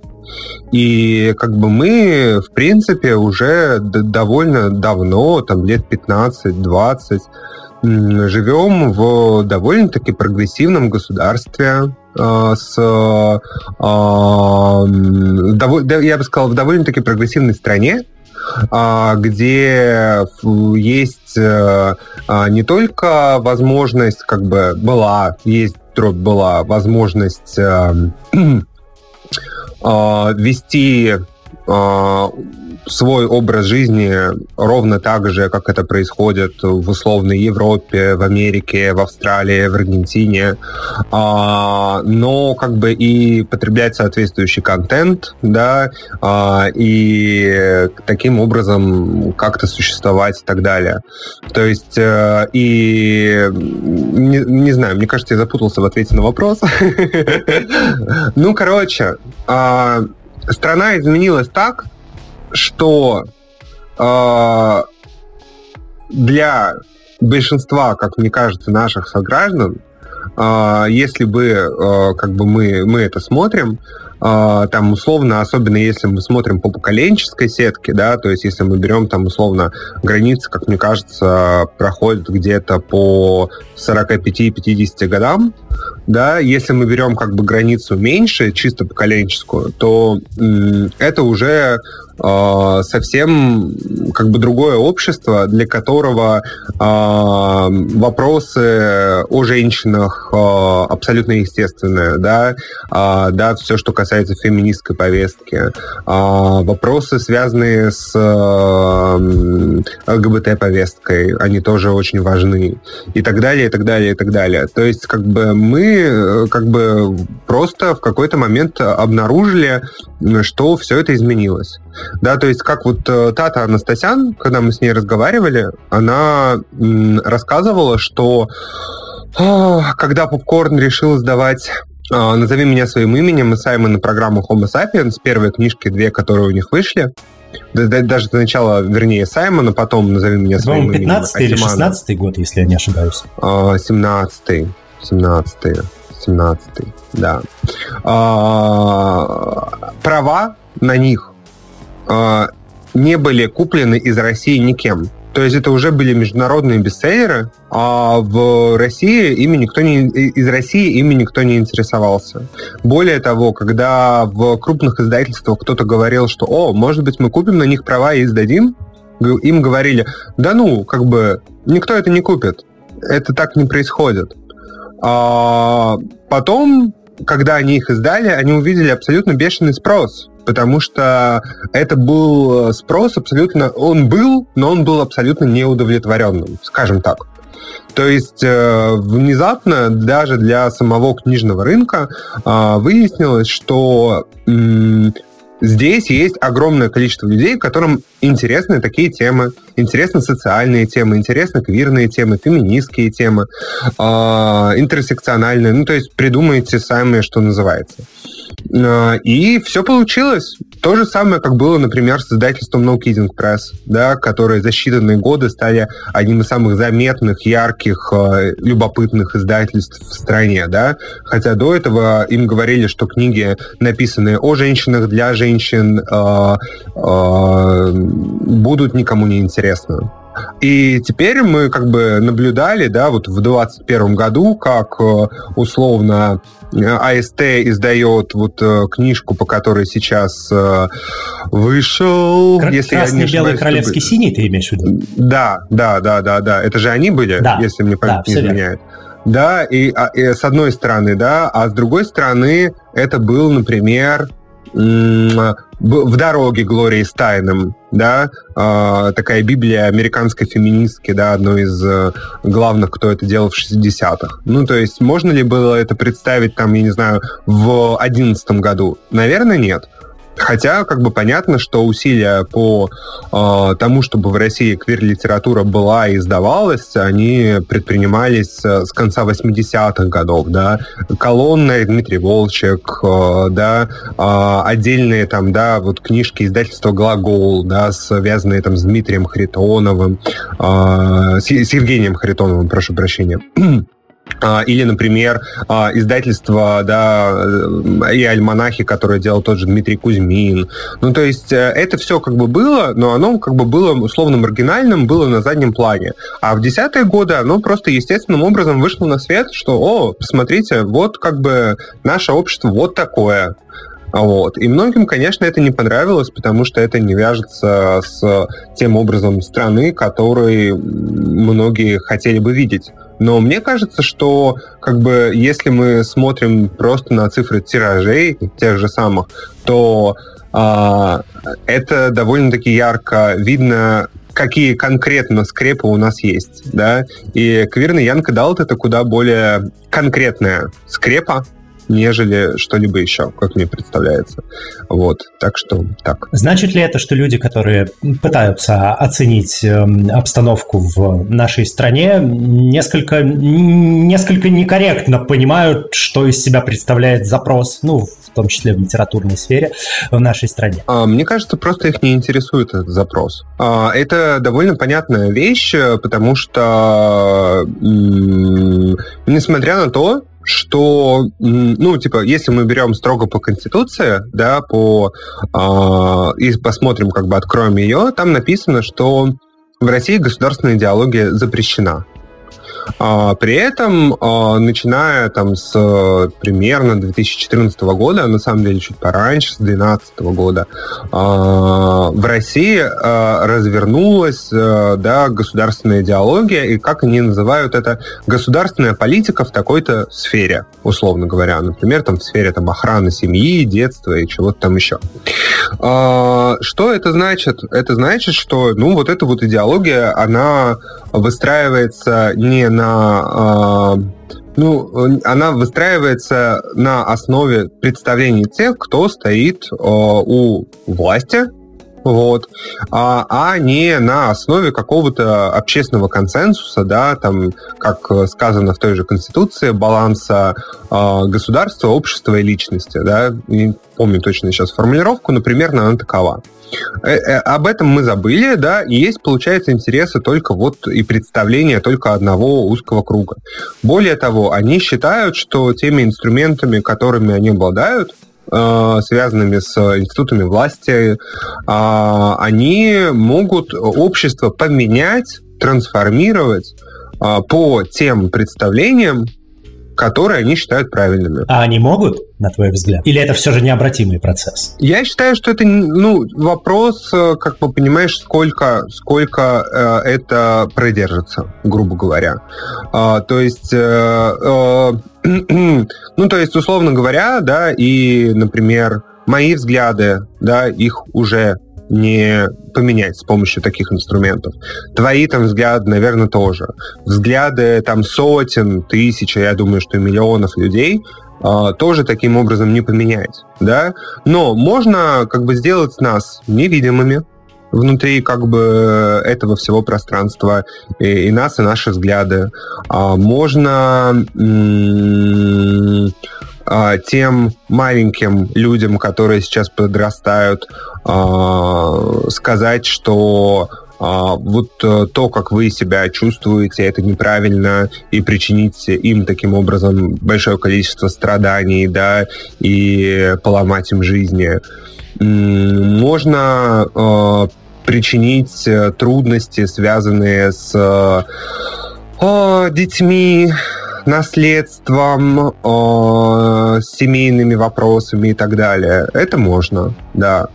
И как бы мы, в принципе, уже довольно давно, там лет 15-20, живем в довольно-таки прогрессивном государстве, э, с, э, я бы сказал, в довольно-таки прогрессивной стране, э, где есть не только возможность, как бы была, есть была возможность <clears throat> вести свой образ жизни ровно так же, как это происходит в условной Европе, в Америке, в Австралии, в Аргентине, а, но как бы и потреблять соответствующий контент, да, а, и таким образом как-то существовать и так далее. То есть э, и не, не знаю, мне кажется, я запутался в ответе на вопрос. <laughs> Ну, короче, а, страна изменилась так, что э, для большинства, как мне кажется, наших сограждан, э, если бы э, как бы мы, мы это смотрим, там условно, особенно если мы смотрим по поколенческой сетке, да, то есть если мы берем там условно границы, как мне кажется, проходят где-то по 45-50 годам, да, если мы берем как бы границу меньше, чисто поколенческую, то это уже совсем как бы другое общество, для которого э, вопросы о женщинах э, абсолютно естественные, да, э, да, все, что касается феминистской повестки, э, вопросы, связанные с э, ЛГБТ-повесткой, они тоже очень важны, и так далее, и так далее, и так далее. То есть, как бы мы, как бы просто в какой-то момент обнаружили, что все это изменилось. Да, то есть как вот э, Тата Анастасян, когда мы с ней разговаривали, она рассказывала, что а, когда Попкорн решил сдавать а, «Назови меня своим именем» и Саймон на программу Homo sapiens, первые книжки, две, которые у них вышли, даже сначала, вернее, Саймона, потом «Назови меня своим именем». 15 или 16 год, если я не ошибаюсь. 17 а, 17 17 да. Права на них э, не были куплены из России никем. То есть это уже были международные бестселлеры, а в России ими никто не, из России ими никто не интересовался. Более того, когда в крупных издательствах кто-то говорил, что «О, может быть, мы купим на них права и издадим», им говорили «Да ну, как бы, никто это не купит, это так не происходит». А потом, когда они их издали, они увидели абсолютно бешеный спрос потому что это был э, спрос абсолютно... Он был, но он был абсолютно неудовлетворенным, скажем так. То есть э, внезапно даже для самого книжного рынка э, выяснилось, что э, здесь есть огромное количество людей, которым интересны такие темы, интересны социальные темы, интересны квирные темы, феминистские темы, э, интерсекциональные. Ну, то есть придумайте сами, что называется. А, и все получилось. То же самое, как было, например, с издательством No Kidding Press, да, которые за считанные годы стали одним из самых заметных, ярких, а, любопытных издательств в стране. Да? Хотя до этого им говорили, что книги, написанные о женщинах для женщин, а, будут никому не интересны. И теперь мы как бы наблюдали, да, вот в 2021 году, как э, условно э, АСТ издает вот э, книжку, по которой сейчас вышел... Кра- если красный, я не белый, королевский, чтобы... синий, ты имеешь в виду? Да, да, да, да, да. Это же они были, да. если мне память да, не изменяет. Да, и, а, и с одной стороны, да, а с другой стороны это был, например, в дороге Глории Стайном, да, э, такая Библия американской феминистки, да, одной из э, главных, кто это делал в 60-х. Ну, то есть, можно ли было это представить, там, я не знаю, в 11 году? Наверное, нет. Хотя, как бы понятно, что усилия по э, тому, чтобы в России квир-литература была и издавалась, они предпринимались с конца 80-х годов, да. Колонна Дмитрий Волчек, э, да, э, отдельные там, да, вот книжки издательства «Глагол», да, связанные там с Дмитрием Харитоновым, э, с, с Евгением Харитоновым, прошу прощения. А, или, например, а, издательство, да, э, и альманахи, которые делал тот же Дмитрий Кузьмин. Ну, то есть э, это все как бы было, но оно как бы было условно маргинальным, было на заднем плане. А в десятые годы оно просто естественным образом вышло на свет, что, о, посмотрите, вот как бы наше общество вот такое. Вот. И многим, конечно, это не понравилось, потому что это не вяжется с тем образом страны, который многие хотели бы видеть. Но мне кажется, что как бы если мы смотрим просто на цифры тиражей тех же самых, то э, это довольно-таки ярко видно, какие конкретно скрепы у нас есть, да, и квирный Янка Далт это куда более конкретная скрепа, нежели что-либо еще, как мне представляется. Вот, так что так. Значит ли это, что люди, которые пытаются оценить эм, обстановку в нашей стране, несколько, несколько некорректно понимают, что из себя представляет запрос, ну, в том числе в литературной сфере в нашей стране? А, мне кажется, просто их не интересует этот запрос. А, это довольно понятная вещь, потому что, несмотря на то, что, ну, типа, если мы берем строго по Конституции, да, по, э, и посмотрим, как бы откроем ее, там написано, что в России государственная идеология запрещена. А, при этом, а, начиная там с примерно 2014 года, на самом деле чуть пораньше, с 2012 года, а, в России э, развернулась э, да, государственная идеология, и как они называют это, государственная политика в такой-то сфере, условно говоря. Например, там в сфере там, охраны семьи, детства и чего-то там еще. Э, что это значит? Это значит, что ну, вот эта вот идеология, она выстраивается не на ну, она выстраивается на основе представлений тех, кто стоит э, у власти, вот, а, а не на основе какого-то общественного консенсуса, да, там, как сказано в той же Конституции, баланса э, государства, общества и личности, да, не помню точно сейчас формулировку, но примерно она такова. Э, э, об этом мы забыли, да, и есть, получается, интересы только вот и представления только одного узкого круга. Более того, они считают, что теми инструментами, которыми они обладают, Э, связанными с институтами власти, а, они могут общество поменять, трансформировать а, по тем представлениям, которые они считают правильными. А они могут, на твой взгляд? Или это все же необратимый процесс? Я считаю, что это ну, вопрос, э, как бы понимаешь, сколько, сколько э, это продержится, грубо говоря. А, то есть, э, э, <clears throat> ну, то есть, условно говоря, да, и, например, мои взгляды, да, их уже не поменять с помощью таких инструментов. Твои там взгляды, наверное, тоже. Взгляды там сотен, тысяч, я думаю, что миллионов людей э, тоже таким образом не поменять, да. Но можно как бы сделать нас невидимыми, внутри как бы этого всего пространства и, и нас, и наши взгляды. А, можно а, тем маленьким людям, которые сейчас подрастают, а, сказать, что а, вот э, то, как вы себя чувствуете, это неправильно, и причинить им таким образом большое количество страданий, да, и поломать им жизни. Можно э, причинить э, трудности, связанные с детьми, наследством, э, семейными вопросами и так далее. Это можно, да.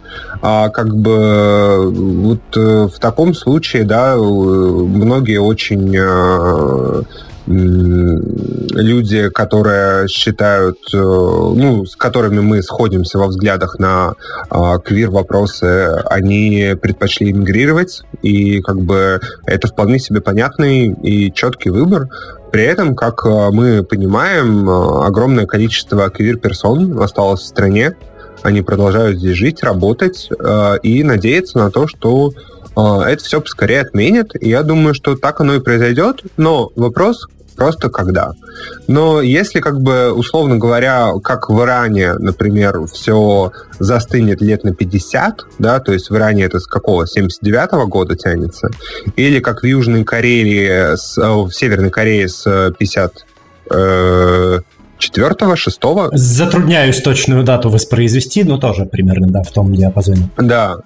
А как бы вот э, в таком случае, да, многие очень э, люди, которые считают, э, ну, с которыми мы сходимся во взглядах на э, квир-вопросы, они предпочли эмигрировать, и как бы это вполне себе понятный и четкий выбор. При этом, как э, мы понимаем, э, огромное количество квир-персон осталось в стране, они продолжают здесь жить, работать э, и надеяться на то, что это все поскорее отменят. И я думаю, что так оно и произойдет. Но вопрос, просто когда. Но если, как бы, условно говоря, как в Иране, например, все застынет лет на 50, да, то есть в Иране это с какого, 79-го года тянется, или как в Южной Корее, с, э, в Северной Корее с 50 э, четвертого, шестого. Затрудняюсь точную дату воспроизвести, но тоже примерно, да, в том диапазоне. Да,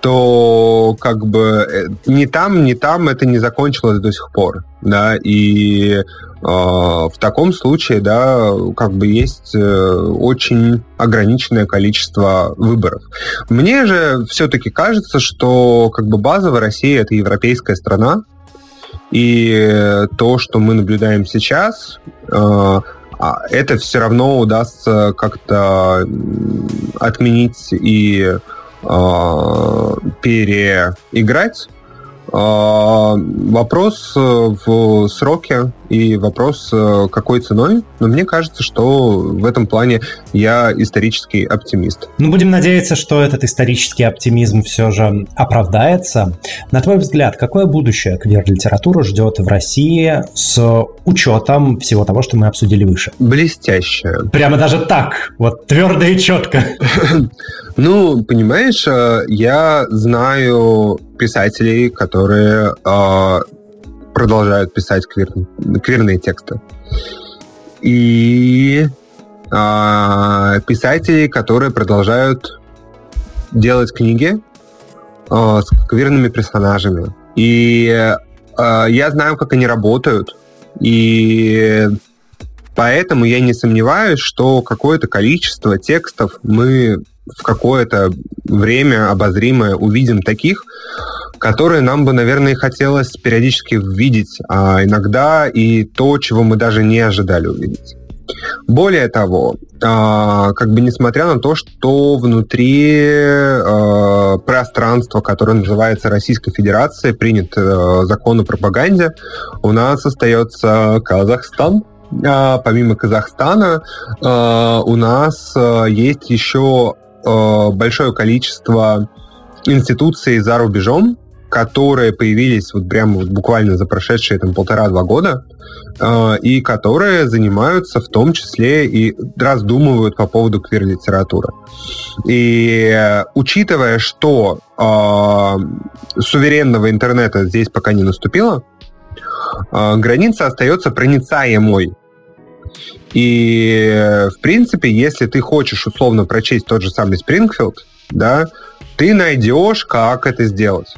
то как бы э, ни там, ни там это не закончилось до сих пор, да, и э, в таком случае, да, как бы есть э, очень ограниченное количество выборов. Мне же все-таки кажется, что как бы базово Россия это европейская страна, и то, что мы наблюдаем сейчас, э, это все равно удастся как-то отменить и э, переиграть. а, вопрос э, в сроке и вопрос э, какой ценой, но мне кажется, что в этом плане я исторический оптимист. Ну, будем надеяться, что этот исторический оптимизм все же оправдается. На твой взгляд, какое будущее квир-литература ждет в России с учетом всего того, что мы обсудили выше? Блестящее. Прямо даже так, вот твердо и четко. <laughs> Ну, понимаешь, э, я знаю писателей, которые э, продолжают писать квир, квирные тексты. И э, писателей, которые продолжают делать книги э, с квирными персонажами. И э, я знаю, как они работают. И поэтому я не сомневаюсь, что какое-то количество текстов мы в какое-то время обозримое увидим таких, которые нам бы, наверное, хотелось периодически видеть, а иногда и то, чего мы даже не ожидали увидеть. Более того, а, как бы несмотря на то, что внутри а, пространства, которое называется Российской Федерацией, принят а, закон о пропаганде, у нас остается Казахстан, помимо Казахстана у нас есть еще большое количество институций за рубежом, которые появились вот прямо вот буквально за прошедшие там полтора-два года, э, и которые занимаются в том числе и раздумывают по поводу квир-литературы. И э, учитывая, что э, суверенного интернета здесь пока не наступило, э, граница остается проницаемой. И, в принципе, если ты хочешь условно прочесть тот же самый Спрингфилд, да, ты найдешь, как это сделать.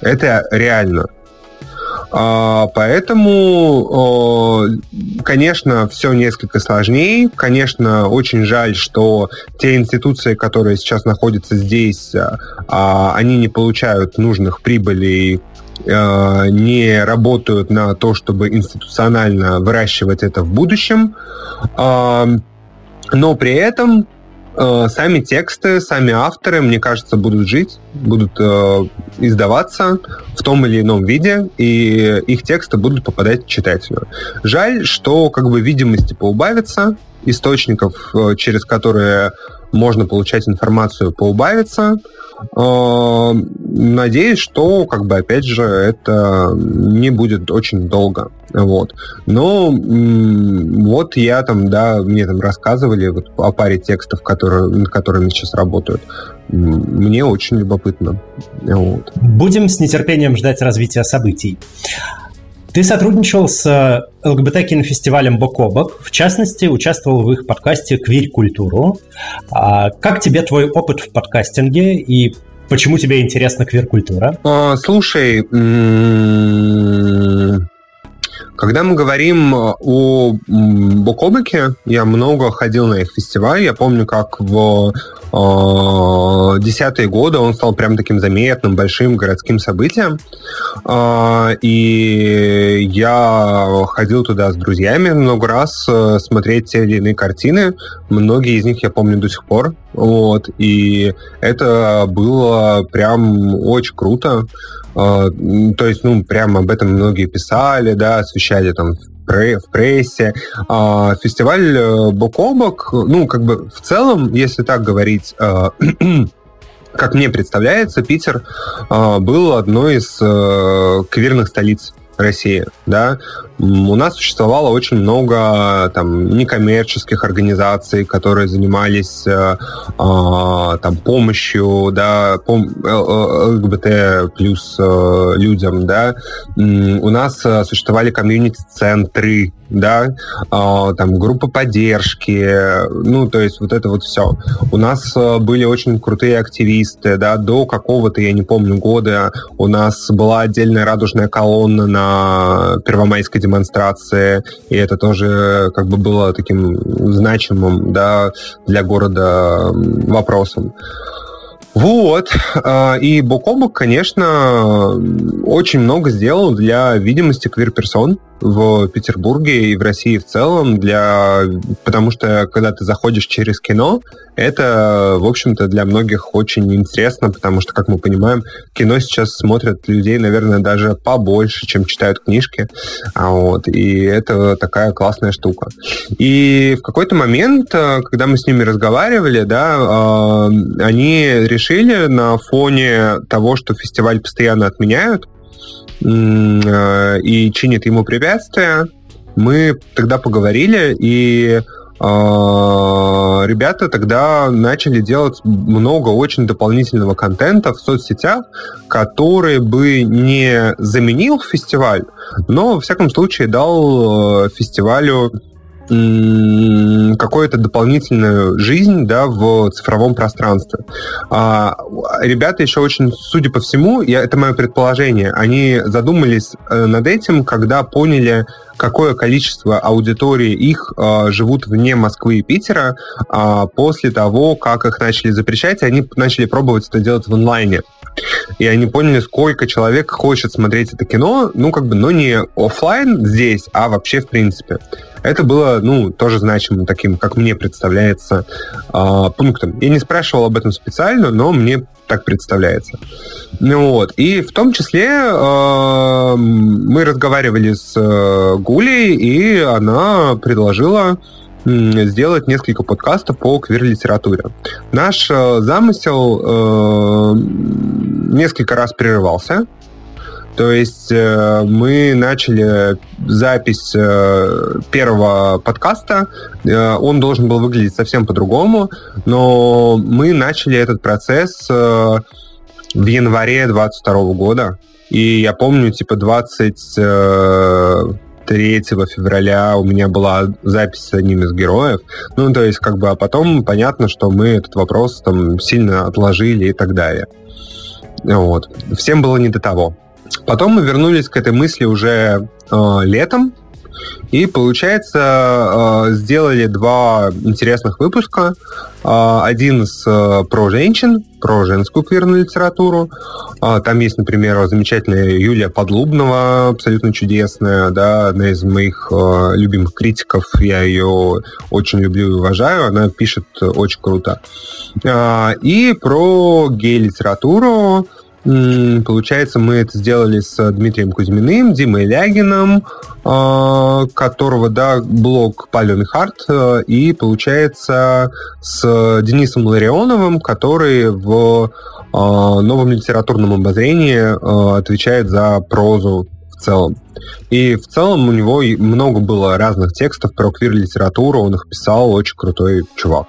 Это реально. А, поэтому, конечно, все несколько сложнее. Конечно, очень жаль, что те институции, которые сейчас находятся здесь, а, они не получают нужных прибылей, не работают на то, чтобы институционально выращивать это в будущем. Но при этом Э, сами тексты, сами авторы, мне кажется, будут жить, будут э, издаваться в том или ином виде, и их тексты будут попадать к читателю. Жаль, что как бы видимости поубавится, источников, э, через которые можно получать информацию, поубавится. Э, надеюсь, что, как бы, опять же, это не будет очень долго. Вот. Но вот я там, да, мне там рассказывали вот о паре текстов, которые, над которыми сейчас работают. Мне очень любопытно. Вот. Будем с нетерпением ждать развития событий. Ты сотрудничал с э, ЛГБТ-кинофестивалем «Бок о бок», в частности, участвовал в их подкасте «Квир-культуру». А как тебе твой опыт в подкастинге и почему тебе интересна квир-культура? А, слушай, когда мы говорим о Бокобеке, я много ходил на их фестиваль. Я помню, как в Э, десятые годы он стал прям таким заметным, большим городским событием. Э, и я ходил туда с друзьями много раз э, смотреть те или иные картины. Многие из них я помню до сих пор. Вот. И это было прям очень круто. То есть, ну, прям об этом многие писали, да, освещали там в прессе. А, фестиваль э, бок о бок, ну, как бы в целом, если так говорить, э, <clears throat> как мне представляется, Питер э, был одной из квирных столиц России, да, у нас существовало очень много там некоммерческих организаций, которые занимались э, э, там помощью, да, пом ЛГБТ плюс э, людям, да. У нас э, существовали комьюнити-центры, да, э, там группа поддержки, ну, то есть вот это вот все. У нас э, были очень крутые активисты, да, до какого-то, я не помню, года у нас была отдельная радужная колонна на Первомайской демонстрации, и это тоже как бы было таким значимым да, для города вопросом. Вот. А, и бок о бок, конечно, очень много сделал для видимости квир-персон в Петербурге и в России в целом, для... потому что когда ты заходишь через кино, это, в общем-то, для многих очень интересно, потому что, как мы понимаем, кино сейчас смотрят людей, наверное, даже побольше, чем читают книжки. А вот, и это такая классная штука. И в какой-то момент, э, когда мы с ними разговаривали, да, э, они решили на фоне того, что фестиваль постоянно отменяют, и чинит ему препятствия. Мы тогда поговорили, и э, ребята тогда начали делать много очень дополнительного контента в соцсетях, который бы не заменил фестиваль, но, в всяком случае, дал э, фестивалю какую-то дополнительную жизнь да, в цифровом пространстве. А, ребята еще очень, судя по всему, я, это мое предположение, они задумались э, над этим, когда поняли, какое количество аудитории их э, живут вне Москвы и Питера э, после того, как их начали запрещать, и они начали пробовать это делать в онлайне. И они поняли, сколько человек хочет смотреть это кино, ну, как бы, но не офлайн здесь, а вообще в принципе. Это было, ну, тоже значимым таким, как мне представляется, э, пунктом. Я не спрашивал об этом специально, но мне так представляется. Ну вот. И в том числе э, мы разговаривали с э, Гулей, и она предложила сделать несколько подкастов по квир-литературе. Наш э, замысел э, несколько раз прерывался. То есть э, мы начали запись э, первого подкаста. Э, он должен был выглядеть совсем по-другому, но мы начали этот процесс в январе 22 года. И я помню, типа, 23 февраля у меня была запись с одним из героев. Ну, то есть, как бы, а потом понятно, что мы этот вопрос там сильно отложили и так далее. Вот. Всем было не до того. Потом мы вернулись к этой мысли уже э, летом, и, получается, э, сделали два интересных выпуска. Э, один с, э, про женщин, про женскую квирную литературу. Там есть, например, замечательная Юлия Подлубного, абсолютно чудесная, да, одна из моих любимых критиков. Я ее очень люблю и уважаю. Она пишет очень круто. И про гей-литературу. Получается, мы это сделали с Дмитрием Кузьминым, Димой Лягином, а, которого, да, блог Паленый Харт, э, и, получается, с Денисом Ларионовым, который в а, новом литературном обозрении э, отвечает за прозу в целом. И в целом у него много было разных текстов про квир-литературу, он их писал, очень крутой чувак.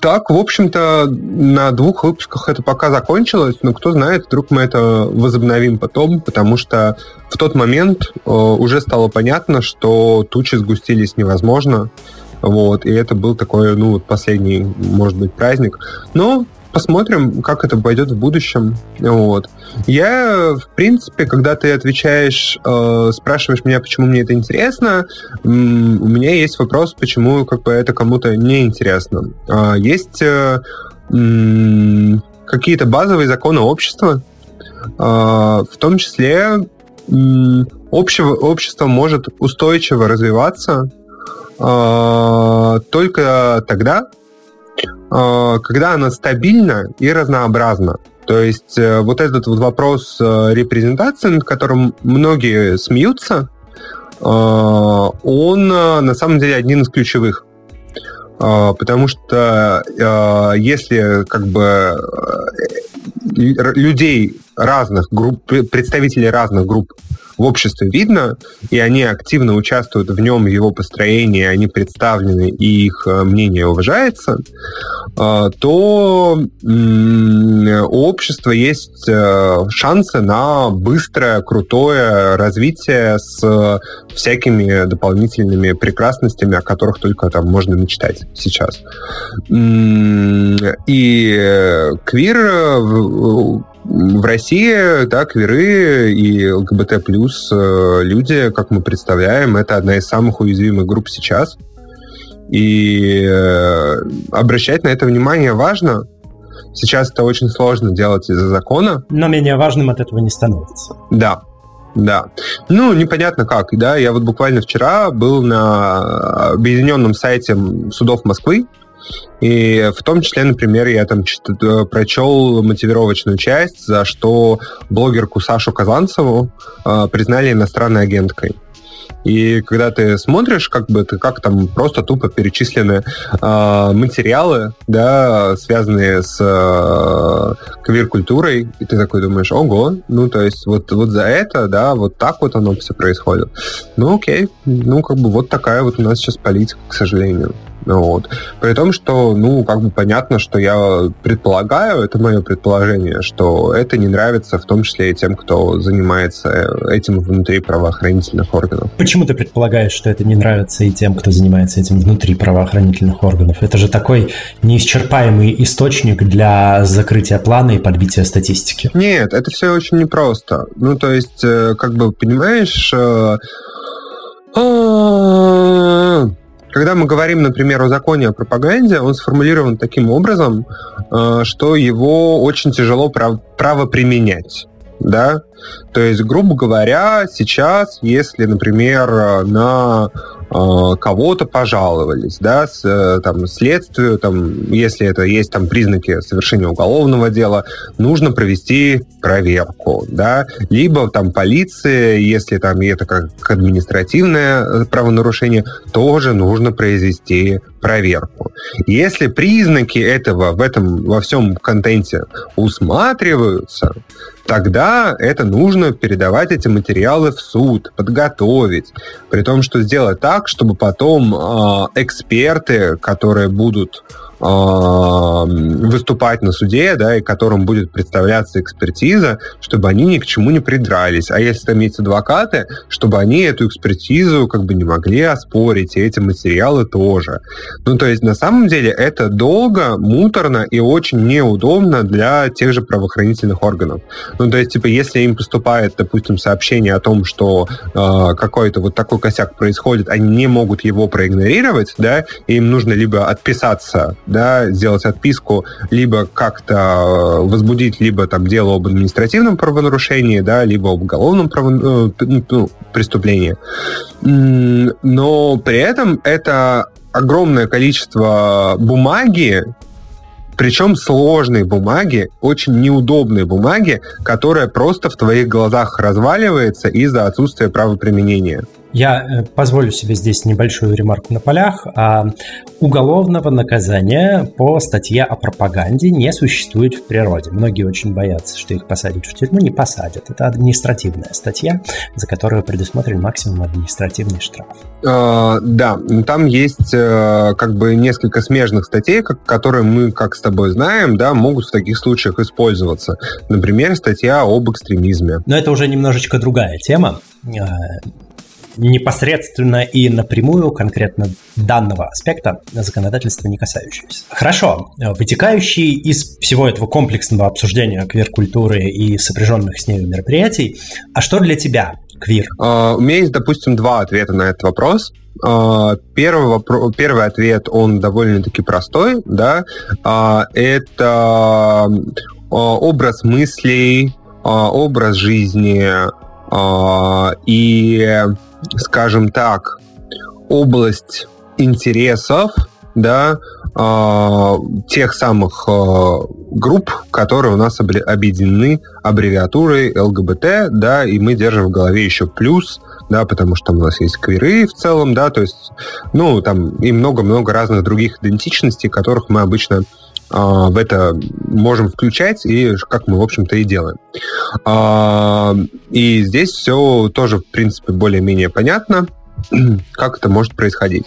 Так, в общем-то, на двух выпусках это пока закончилось, но кто знает, вдруг мы это возобновим потом, потому что в тот момент э, уже стало понятно, что тучи сгустились невозможно. Вот, и это был такой, ну, последний, может быть, праздник. Но посмотрим, как это пойдет в будущем. Вот. Я, в принципе, когда ты отвечаешь, э, спрашиваешь меня, почему мне это интересно, у меня есть вопрос, почему как бы это кому-то не интересно. Э, есть э, какие-то базовые законы общества, э, в том числе общего, общество может устойчиво развиваться э, только тогда, Э, когда она стабильна и разнообразна. То есть э, вот этот вот вопрос э, репрезентации, над которым многие смеются, он на самом деле один из ключевых. Потому что если как бы людей разных групп, представителей разных групп в обществе видно, и они активно участвуют в нем, в его построении, они представлены, и их э, мнение уважается, э, то у общества есть э, шансы на быстрое, крутое развитие с всякими дополнительными прекрасностями, о которых только там можно мечтать сейчас. И квир в России, да, квиры и ЛГБТ плюс э, люди, как мы представляем, это одна из самых уязвимых групп сейчас. И э, обращать на это внимание важно. Сейчас это очень сложно делать из-за закона. Но менее важным от этого не становится. Да, да. Ну, непонятно как, да. Я вот буквально вчера был на объединенном сайте судов Москвы, и в том числе, например, я там э, прочел мотивировочную часть, за что блогерку Сашу Казанцеву э, признали иностранной агенткой. И когда ты смотришь, как бы ты как там просто тупо перечислены э, материалы, да, связанные с э, квир-культурой, и ты такой думаешь, ого, ну то есть вот, вот за это, да, вот так вот оно все происходит. Ну окей, ну как бы вот такая вот у нас сейчас политика, к сожалению. Вот. При том, что, ну, как бы понятно, что я предполагаю, это мое предположение, что это не нравится в том числе и тем, кто занимается этим внутри правоохранительных органов. Почему ты предполагаешь, что это не нравится и тем, кто занимается этим внутри правоохранительных органов? Это же такой неисчерпаемый источник для закрытия плана и подбития статистики. Нет, это все очень непросто. Ну, то есть, э, как бы, понимаешь, э, а, когда мы говорим, например, о законе о пропаганде, он сформулирован таким образом, э, что его очень тяжело прав правоприменять. Да? То есть, грубо говоря, сейчас, если, например, на Э, кого-то пожаловались, да, с, э, там, следствию, там, если это есть там признаки совершения уголовного дела, нужно провести проверку, да, либо там полиция, если там это как административное э, правонарушение, тоже нужно произвести проверку. Если признаки этого в этом во всем контенте усматриваются, тогда это нужно передавать эти материалы в суд, подготовить. При том, что сделать так, чтобы потом э, эксперты, которые будут выступать на суде, да, и которым будет представляться экспертиза, чтобы они ни к чему не придрались. А если там есть адвокаты, чтобы они эту экспертизу как бы не могли оспорить, и эти материалы тоже. Ну, то есть, на самом деле, это долго, муторно и очень неудобно для тех же правоохранительных органов. Ну, то есть, типа, если им поступает, допустим, сообщение о том, что э, какой-то вот такой косяк происходит, они не могут его проигнорировать, да, и им нужно либо отписаться да, сделать отписку, либо как-то э, возбудить либо там дело об административном правонарушении, да, либо об уголовном право, э, ну, ну, преступлении. Но при этом это огромное количество бумаги, причем сложной бумаги, очень неудобной бумаги, которая просто в твоих глазах разваливается из-за отсутствия правоприменения. Я э, позволю себе здесь небольшую ремарку на полях. А, уголовного наказания по статье о пропаганде не существует в природе. Многие очень боятся, что их посадят в тюрьму. Не посадят. Это административная статья, за которую предусмотрен максимум административный штраф. А, да, там есть э, как бы несколько смежных статей, которые мы, как с тобой знаем, да, могут в таких случаях использоваться. Например, статья об экстремизме. Но это уже немножечко другая тема а, непосредственно и напрямую конкретно данного аспекта законодательства не касающегося. Хорошо, вытекающий из всего этого комплексного обсуждения квир-культуры и сопряженных с ней мероприятий, а что для тебя квир? Uh, у меня есть, допустим, два ответа на этот вопрос. Uh, первый, первый ответ, он довольно-таки простой, да, uh, это образ мыслей, образ жизни и скажем так, область интересов, да, э, тех самых э, групп, которые у нас объединены аббревиатурой ЛГБТ, да, и мы держим в голове еще плюс, да, потому что у нас есть квиры в целом, да, то есть, ну, там и много-много разных других идентичностей, которых мы обычно в это можем включать, и как мы, в общем-то, и делаем. А, и здесь все тоже, в принципе, более-менее понятно <clears throat> как это может происходить.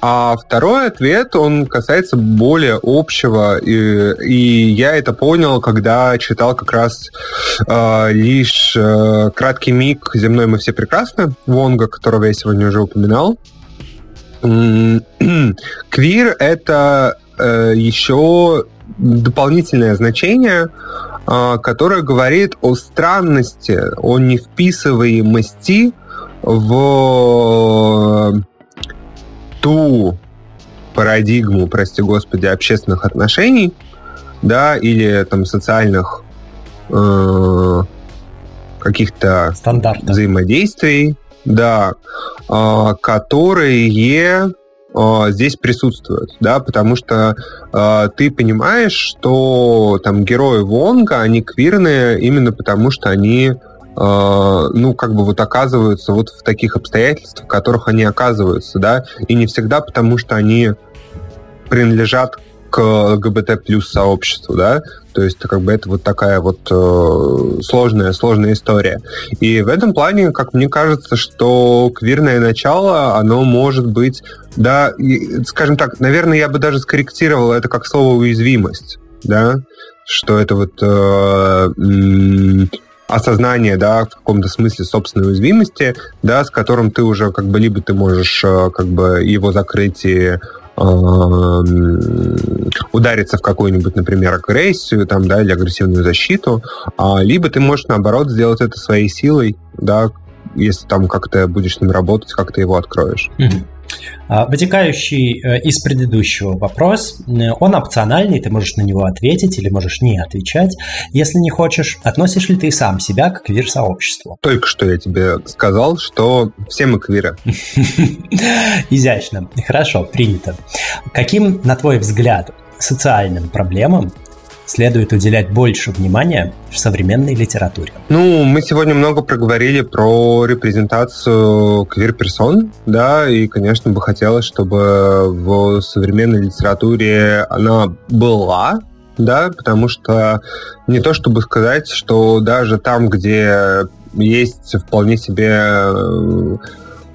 А второй ответ, он касается более общего, и, и я это понял, когда читал как раз э, лишь э, краткий миг «Земной мы все прекрасны» Вонга, которого я сегодня уже упоминал. <clears throat> Квир — это еще дополнительное значение, э, которое говорит о странности, о невписываемости в ту парадигму, прости господи, общественных отношений, да, или там социальных э, каких-то взаимодействий, да, э, которые Э, здесь присутствуют, да, потому что э, ты понимаешь, что там герои Вонга, они квирные именно потому, что они э, ну, как бы вот оказываются вот в таких обстоятельствах, в которых они оказываются, да, и не всегда потому, что они принадлежат к ЛГБТ плюс сообществу, да, то есть как бы это вот такая вот э, сложная, сложная история. И в этом плане, как мне кажется, что квирное начало, оно может быть, да, и, скажем так, наверное, я бы даже скорректировал это как слово уязвимость, да, что это вот э, осознание, да, в каком-то смысле собственной уязвимости, да, с которым ты уже как бы либо ты можешь э, как бы его закрыть и удариться в какую-нибудь, например, агрессию там, да, или агрессивную защиту, а, либо ты можешь, наоборот, сделать это своей силой, да, если там как-то будешь с ним работать, как ты его откроешь. Mm-hmm. А, вытекающий э, из предыдущего вопрос, э, он опциональный, ты можешь на него ответить или можешь не отвечать, если не хочешь. Относишь ли ты сам себя к квир-сообществу? Только что я тебе сказал, что все мы квиры. <laughs> Изящно. Хорошо, принято. Каким, на твой взгляд, социальным проблемам следует уделять больше внимания в современной литературе? Ну, мы сегодня много проговорили про репрезентацию квир-персон, да, и, конечно, бы хотелось, чтобы в современной литературе она была, да, потому что не то чтобы сказать, что даже там, где есть вполне себе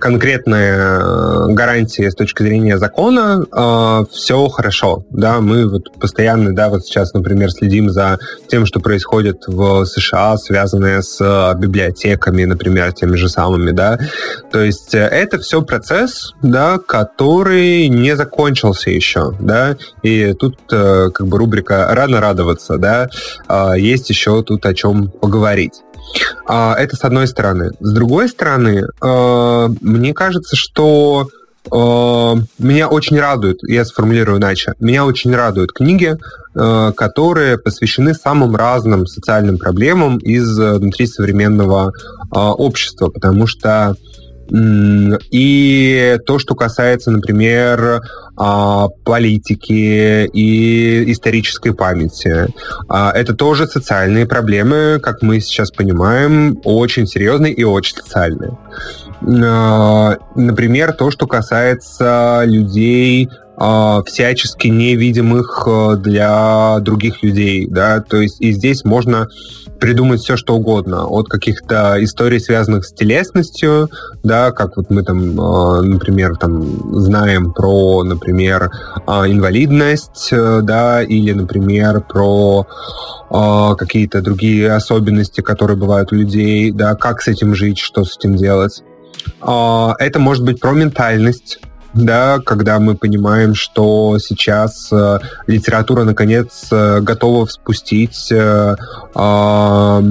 конкретные э, гарантии с точки зрения закона, э, все хорошо. Да, мы вот постоянно, да, вот сейчас, например, следим за тем, что происходит в США, связанное с э, библиотеками, например, теми же самыми, да. То есть э, это все процесс, да, который не закончился еще, да, и тут э, как бы рубрика «Рано радоваться», да, э, есть еще тут о чем поговорить. А, это с одной стороны. С другой стороны, а, мне кажется, что а, меня очень радует, я сформулирую иначе, меня очень радуют книги, которые посвящены самым разным социальным проблемам из внутри современного общества, потому что и то, что касается, например, а, политики и исторической памяти. А, это тоже социальные проблемы, как мы сейчас понимаем, очень серьезные и очень социальные. А, например, то, что касается людей всячески невидимых для других людей, да, то есть и здесь можно придумать все, что угодно. От каких-то историй, связанных с телесностью, да, как вот мы там, а, например, там знаем про, например, а, инвалидность, э, да, или, например, про а, какие-то другие особенности, которые бывают у людей, да, как с этим жить, что с этим делать. Это может быть про ментальность, да, когда мы понимаем, что сейчас э, литература наконец э, готова спустить э, э,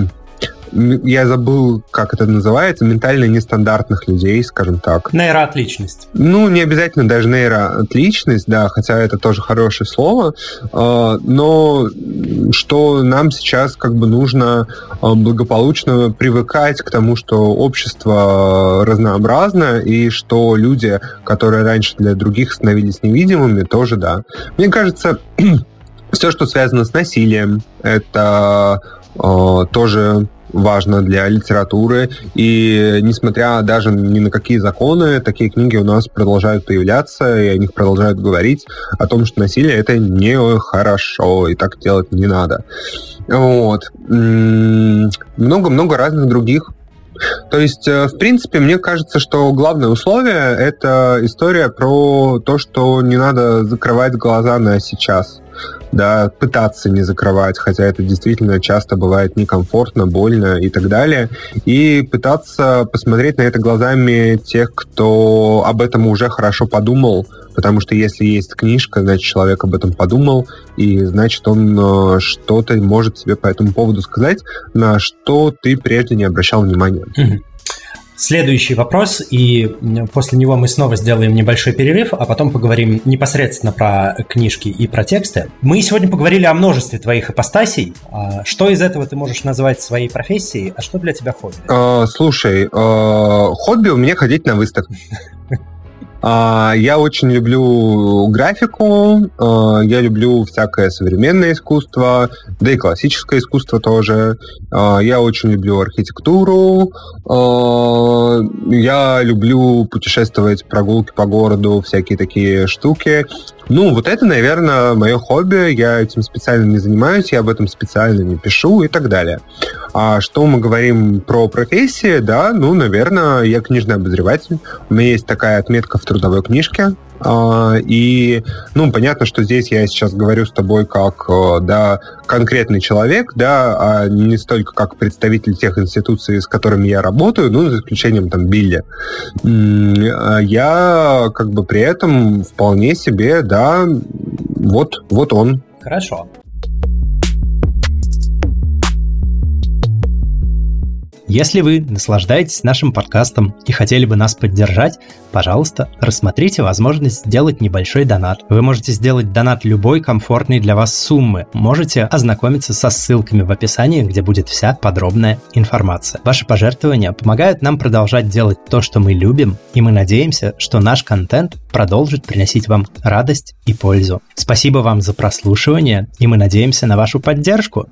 я забыл, как это называется, ментально нестандартных людей, скажем так. Нейроотличность. Ну, не обязательно даже нейроотличность, да, хотя это тоже хорошее слово, а, но что нам сейчас как бы нужно а, благополучно привыкать к тому, что общество разнообразно, и что люди, которые раньше для других становились невидимыми, тоже, да. Мне кажется, <clears throat> все, что связано с насилием, это э, тоже важно для литературы. И несмотря даже ни на какие законы, такие книги у нас продолжают появляться, и о них продолжают говорить о том, что насилие это не хорошо, и так делать не надо. Вот. Много-много разных других то есть, э, в принципе, мне кажется, что главное условие — это история про то, что не надо закрывать глаза на сейчас да, пытаться не закрывать, хотя это действительно часто бывает некомфортно, больно и так далее, и пытаться посмотреть на это глазами тех, кто об этом уже хорошо подумал, потому что если есть книжка, значит, человек об этом подумал, и значит, он э, что-то может себе по этому поводу сказать, на что ты прежде не обращал внимания. Следующий вопрос, и после него мы снова сделаем небольшой перерыв, а потом поговорим непосредственно про книжки и про тексты. Мы сегодня поговорили о множестве твоих ипостасей. А что из этого ты можешь назвать своей профессией, а что для тебя хобби? А, слушай, а, хобби у меня ходить на выставки. <laughs> А, я очень люблю графику, а, я люблю всякое современное искусство, да и классическое искусство тоже. А, я очень люблю архитектуру, я люблю путешествовать, прогулки по городу, всякие такие штуки. Ну, вот это, наверное, мое хобби. Я этим специально не занимаюсь, я об этом специально не пишу и так далее. А что мы говорим про профессии, да, ну, наверное, я книжный обозреватель. У меня есть такая отметка в трудовой книжке. А, и, ну, понятно, что здесь я сейчас говорю с тобой как, э, да, конкретный человек, да, а не столько как представитель тех институций, с которыми я работаю, ну, за исключением там Билли. А я как бы при этом вполне себе, да, вот, вот он. Хорошо. Если вы наслаждаетесь нашим подкастом и хотели бы нас поддержать, пожалуйста, рассмотрите возможность сделать небольшой донат. Вы можете сделать донат любой комфортной для вас суммы. Можете ознакомиться со ссылками в описании, где будет вся подробная информация. Ваши пожертвования помогают нам продолжать делать то, что мы любим, и мы надеемся, что наш контент продолжит приносить вам радость и пользу. Спасибо вам за прослушивание, и мы надеемся на вашу поддержку.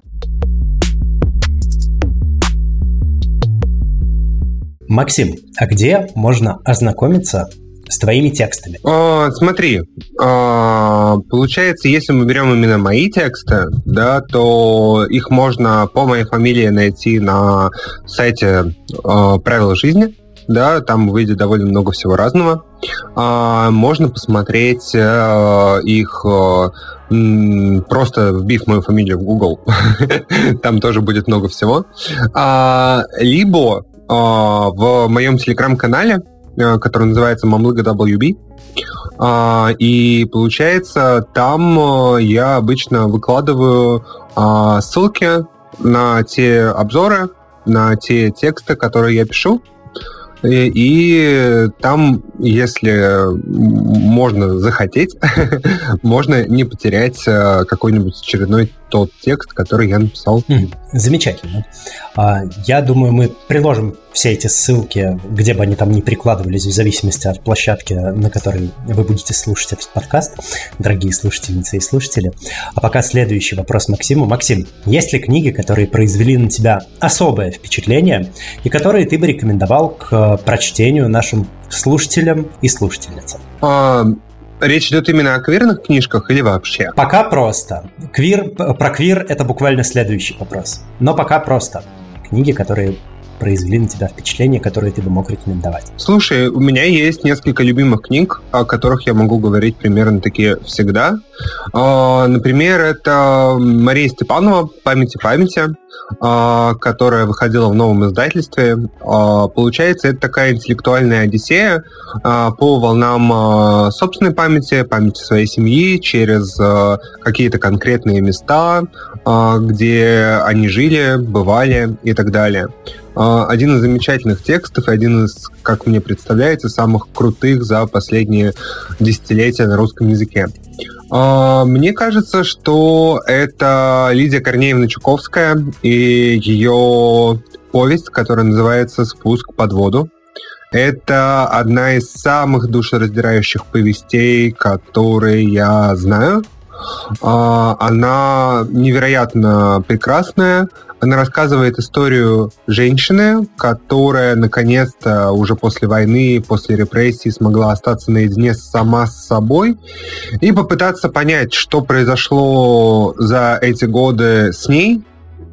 Максим, а где можно ознакомиться с твоими текстами? А, смотри, а, получается, если мы берем именно мои тексты, да, то их можно по моей фамилии найти на сайте а, «Правила жизни», да, там выйдет довольно много всего разного. А, можно посмотреть а, их а, просто вбив мою фамилию в Google, <laughs> там тоже будет много всего. А, либо в моем телеграм-канале, э, который называется Мамлыга WB. А, и получается, там э, я обычно выкладываю а, ссылки на те обзоры, на те тексты, которые я пишу. И, и там, если можно захотеть, <laughs> можно не потерять э, какой-нибудь очередной тот текст, который я написал. Замечательно. А, я думаю, мы приложим все эти ссылки, где бы они там ни прикладывались, в зависимости от площадки, на которой вы будете слушать этот подкаст, дорогие слушательницы и слушатели. А пока следующий вопрос Максиму. Максим, есть ли книги, которые произвели на тебя особое впечатление и которые ты бы рекомендовал к прочтению нашим слушателям и слушательницам? А, Речь идет именно о квирных книжках или вообще? Пока просто. Квир, про квир это буквально следующий вопрос. Но пока просто. Книги, которые произвели на тебя впечатление, которые ты бы мог рекомендовать? Слушай, у меня есть несколько любимых книг, о которых я могу говорить примерно такие всегда. А, например, это Мария Степанова «Памяти памяти», а, которая выходила в новом издательстве. А, получается, это такая интеллектуальная одиссея по волнам собственной памяти, памяти своей семьи, через какие-то конкретные места, где они жили, бывали и так далее. Один из замечательных текстов и один из, как мне представляется, самых крутых за последние десятилетия на русском языке. А, мне кажется, что это Лидия Корнеевна Чуковская и ее повесть, которая называется «Спуск под воду». Это одна из самых душераздирающих повестей, которые я знаю. А, она невероятно прекрасная, она рассказывает историю женщины, которая наконец-то уже после войны, после репрессий смогла остаться наедине сама с собой и попытаться понять, что произошло за эти годы с ней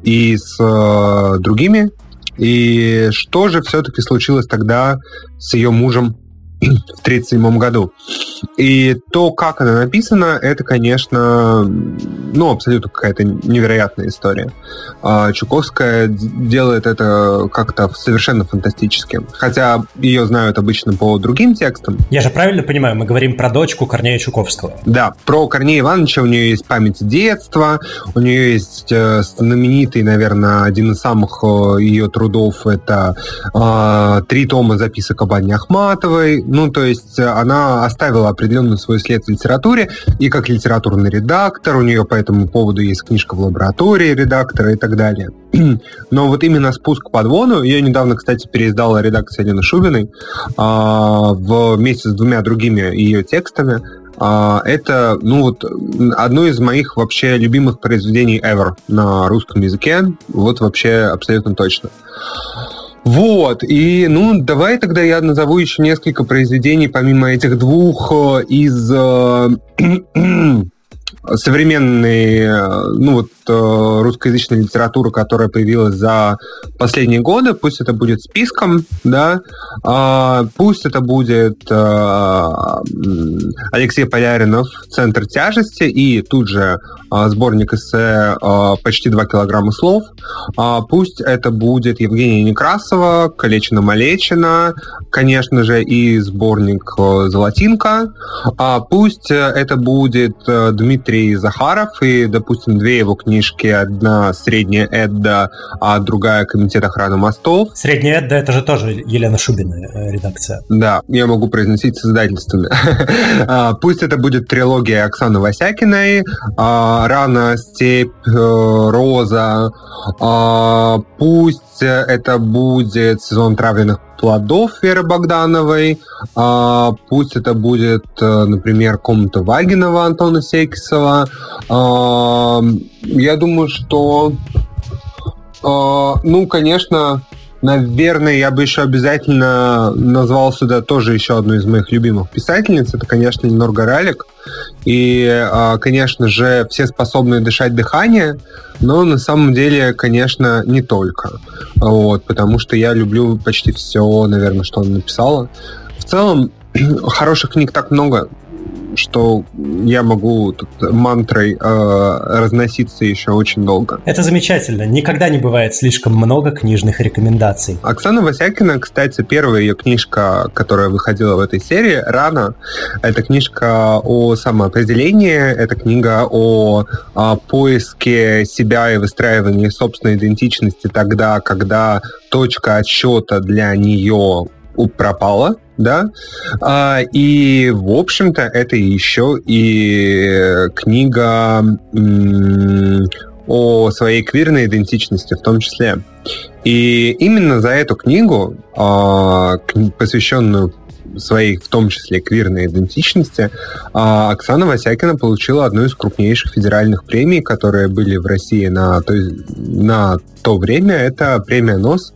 и с э, другими, и что же все-таки случилось тогда с ее мужем в 1937 году. И то, как она написана, это, конечно, ну, абсолютно какая-то невероятная история. А Чуковская делает это как-то совершенно фантастически. Хотя ее знают обычно по другим текстам. Я же правильно понимаю, мы говорим про дочку Корнея Чуковского. Да, про Корнея Ивановича у нее есть память детства, у нее есть э, знаменитый, наверное, один из самых э, ее трудов, это э, три тома записок об Анне Ахматовой, Ну, то есть она оставила определенный свой след в литературе, и как литературный редактор, у нее по этому поводу есть книжка в лаборатории редактора и так далее. <clears throat> Но вот именно «Спуск под вону», ее недавно, кстати, переиздала редакция Елены Шубиной а, вместе с двумя другими ее текстами. А, это, ну вот, одно из моих вообще любимых произведений ever на русском языке. Вот вообще абсолютно точно. Вот, и, ну, давай тогда я назову еще несколько произведений, помимо этих двух, э, из э, <clears throat> современной, э, ну вот, э, русскоязычной литературы, которая появилась за последние годы, пусть это будет списком, да, а, пусть это будет э, Алексей Поляринов «Центр тяжести» и тут же сборник эссе «Почти 2 килограмма слов», а, пусть это будет Евгения Некрасова «Калечина-малечина», конечно же, и сборник «Золотинка», а, пусть это будет Дмитрий Дмитрий Захаров, и, допустим, две его книжки, одна «Средняя Эдда», а другая «Комитет охраны мостов». «Средняя Эдда» — это же тоже Елена Шубина э, редакция. Да, я могу произносить с издательствами. <laughs> А, пусть это будет трилогия Оксаны Васякиной, а, «Рана», «Степь», э, «Роза», а, пусть это будет сезон травленных плодов Веры Богдановой, а, пусть это будет, э, например, комната Вагинова Антона Секисова. А, я думаю, что, а, ну, конечно, Наверное, я бы еще обязательно назвал сюда тоже еще одну из моих любимых писательниц. Это, конечно, Норга Ралик. И, а, конечно же, все способны дышать дыхание, но на самом деле, конечно, не только. Вот, потому что я люблю почти все, наверное, что она написала. В целом, <clears throat> хороших книг так много что я могу тут мантрой э, разноситься еще очень долго. Это замечательно. Никогда не бывает слишком много книжных рекомендаций. Оксана Васякина, кстати, первая ее книжка, которая выходила в этой серии, «Рано», это книжка о самоопределении, это книга о, о поиске себя и выстраивании собственной идентичности тогда, когда точка отсчета для нее пропала, да, а, и, в общем-то, это еще и книга о своей квирной идентичности в том числе. И именно за эту книгу, а, посвященную своей, в том числе, квирной идентичности, а, Оксана Васякина получила одну из крупнейших федеральных премий, которые были в России на то, на то время. Это премия НОС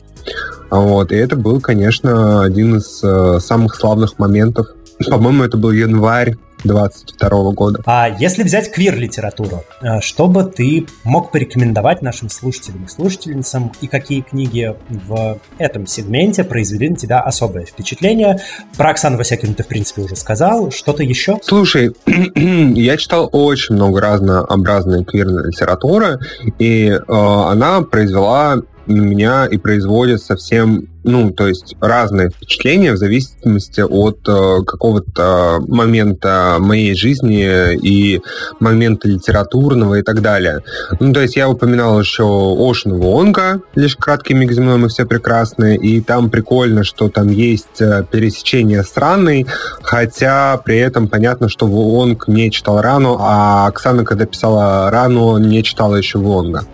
вот, и это был, конечно, один из э, самых славных моментов. <clears throat> По-моему, это был январь 22 года. А если взять квир-литературу, э, что бы ты мог порекомендовать нашим слушателям и слушательницам, и какие книги в этом сегменте произвели на тебя особое впечатление? Про Оксану Васякину ты, в принципе, уже сказал. Что-то еще? Слушай, <clears throat> я читал очень много разнообразной квирной литературы, и э, она произвела на меня и производит совсем ну, то есть разные впечатления в зависимости от э, какого-то момента моей жизни и момента литературного и так далее. Ну, то есть я упоминал еще Ошин Вонга, лишь краткий миг земной мы все прекрасны, и там прикольно, что там есть э, пересечение страны, хотя при этом понятно, что Вонг не читал Рану, а Оксана, когда писала Рану, не читала еще Вонга.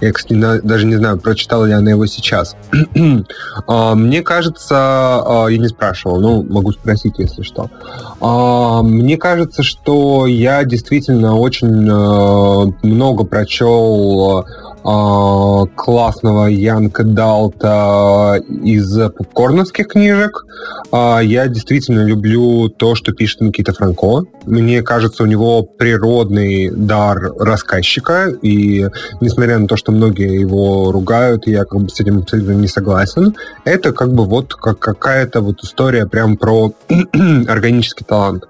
Я, кстати, даже не знаю, прочитала ли она его сейчас. <clears throat> А, мне кажется, а, я не спрашивал, но могу спросить, если что. А, мне кажется, что я действительно очень много прочел классного Янка Далта из попкорновских книжек. А, я действительно люблю то, что пишет Никита Франко. Мне кажется, у него природный дар рассказчика, и несмотря на то, что многие его ругают, я как бы с этим абсолютно не согласен, это как бы вот как какая-то вот история прям про <clears throat> органический талант.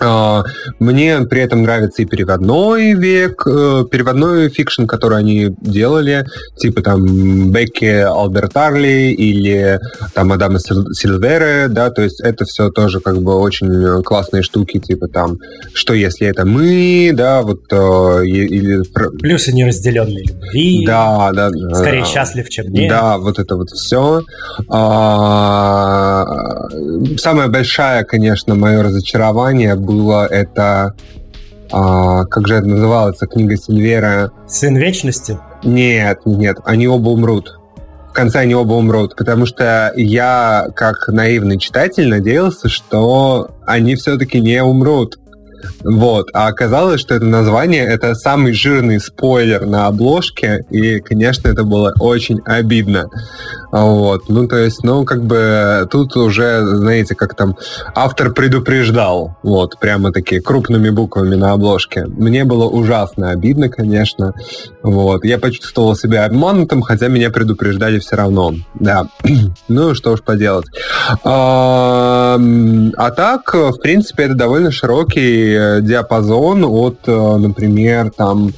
А, мне при этом нравится и переводной век, э, переводной fiction, который они делали, типа там Бекки Алберталли или там Адама Сильверы, да, то есть это все тоже как бы очень классные штуки, типа там «Что если это мы?», да, вот э, или... Плюсы неразделенной любви. Да, да. Скорее да, счастлив, чем нет. Да, вот это вот все. А, самая большая, конечно, мое разочарование было это... А, как же это называлось, книга Сильвера? «Сын Вечности»? Нет, нет, они оба умрут. В конце они оба умрут, потому что я, как наивный читатель, надеялся, что они все-таки не умрут. Вот. А оказалось, что это название — это самый жирный спойлер на обложке, и, конечно, это было очень обидно. Вот. Ну, то есть, ну, как бы тут уже, знаете, как там автор предупреждал, вот, прямо такие крупными буквами на обложке. Мне было ужасно обидно, конечно. Вот. Я почувствовал себя обманутым, хотя меня предупреждали все равно. Да. <clears throat> ну, что уж поделать. А, а так, в принципе, это довольно широкий э, диапазон от, э, например, там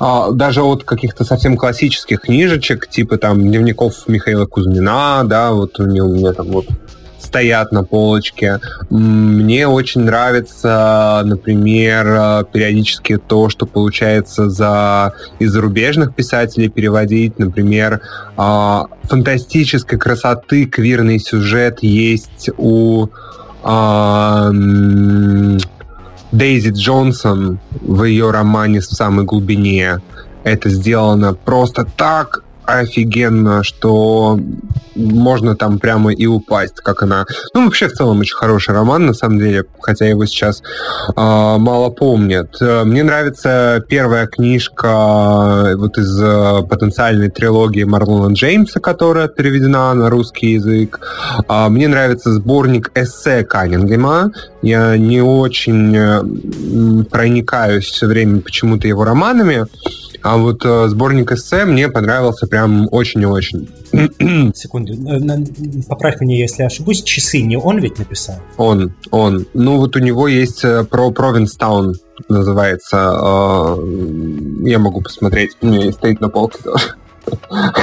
а, даже от каких-то совсем классических книжечек, типа там дневников Михаила Кузьмина, да, вот у меня, у меня там вот стоят на полочке. Мне очень нравится, например, э, периодически то, что получается за из зарубежных писателей переводить. Например, а, фантастической красоты квирный сюжет есть у а, Дейзи Джонсон в ее романе «В самой глубине». Это сделано просто так офигенно, что можно там прямо и упасть, как она... Ну, вообще, в целом, очень хороший роман, на самом деле, хотя его сейчас э, мало помнят. Мне нравится первая книжка вот из э, потенциальной трилогии Марлона Джеймса, которая переведена на русский язык. Э, мне нравится сборник эссе Каннингема. Я не очень э, проникаюсь все время почему-то его романами, а вот э, сборник эссе мне понравился прям очень и очень. <clears throat> Секунду, поправь меня, если ошибусь, часы не он ведь написал? Он, он. Ну вот у него есть э, про Провинстаун называется. Э, я могу посмотреть, у меня стоит на полке тоже. <laughs>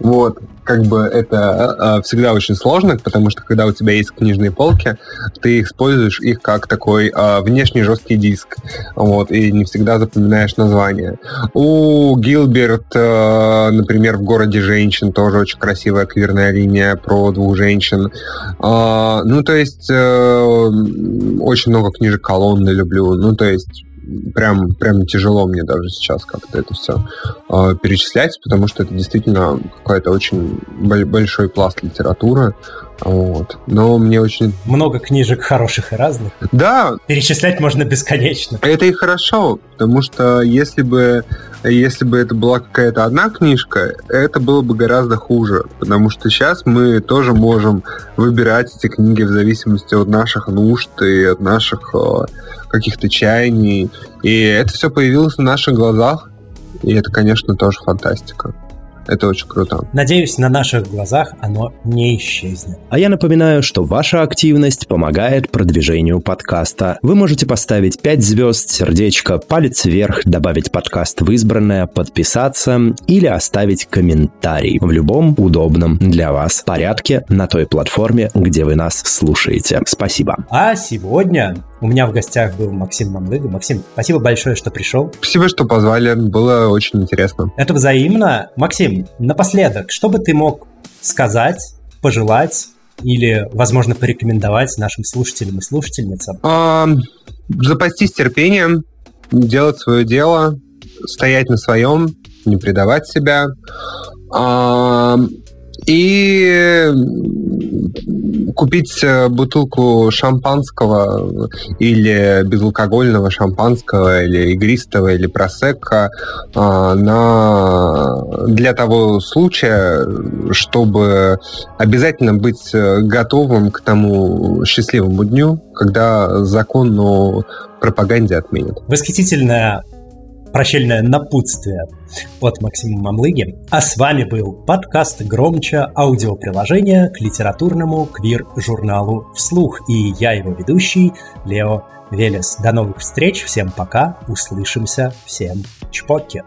Вот как бы это э, всегда очень сложно, потому что когда у тебя есть книжные полки, ты используешь их как такой э, внешний жесткий диск, вот, и не всегда запоминаешь название. У Гилберт, например, в «Городе женщин» тоже очень красивая квирная линия про двух женщин. Ну, то есть э, очень много книжек колонны люблю, ну, то есть прям, прям тяжело мне даже сейчас как-то это все э, перечислять, потому что это действительно какой-то очень большой пласт литературы. Вот. Но мне очень... Много книжек хороших и разных. Да. Перечислять можно бесконечно. Это и хорошо, потому что если бы, если бы это была какая-то одна книжка, это было бы гораздо хуже, потому что сейчас мы тоже можем выбирать эти книги в зависимости от наших нужд и от наших э, каких-то чаяний. И это все появилось на наших глазах, и это, конечно, тоже фантастика. Это очень круто. Надеюсь, на наших глазах оно не исчезнет. А я напоминаю, что ваша активность помогает продвижению подкаста. Вы можете поставить 5 звезд, сердечко, палец вверх, добавить подкаст в избранное, подписаться или оставить комментарий в любом удобном для вас порядке на той платформе, где вы нас слушаете. Спасибо. А сегодня у меня в гостях был Максим Мамлыга. Максим, спасибо большое, что пришел. Спасибо, что позвали. Было очень интересно. Это взаимно. Максим, напоследок, что бы ты мог сказать, пожелать или, возможно, порекомендовать нашим слушателям и слушательницам? А, запастись терпением, делать свое дело, стоять на своем, не предавать себя. А, и купить э, бутылку шампанского или безалкогольного шампанского или игристого или просекко а, на... для того случая, чтобы обязательно быть э, готовым к тому счастливому дню, когда закон о пропаганде отменят. Восхитительная прощальное напутствие от Максима Мамлыги. А с вами был подкаст «Громче» аудиоприложение к литературному квир-журналу «Вслух». И я его ведущий Лео Велес. До новых встреч, всем пока, услышимся, всем чпоки.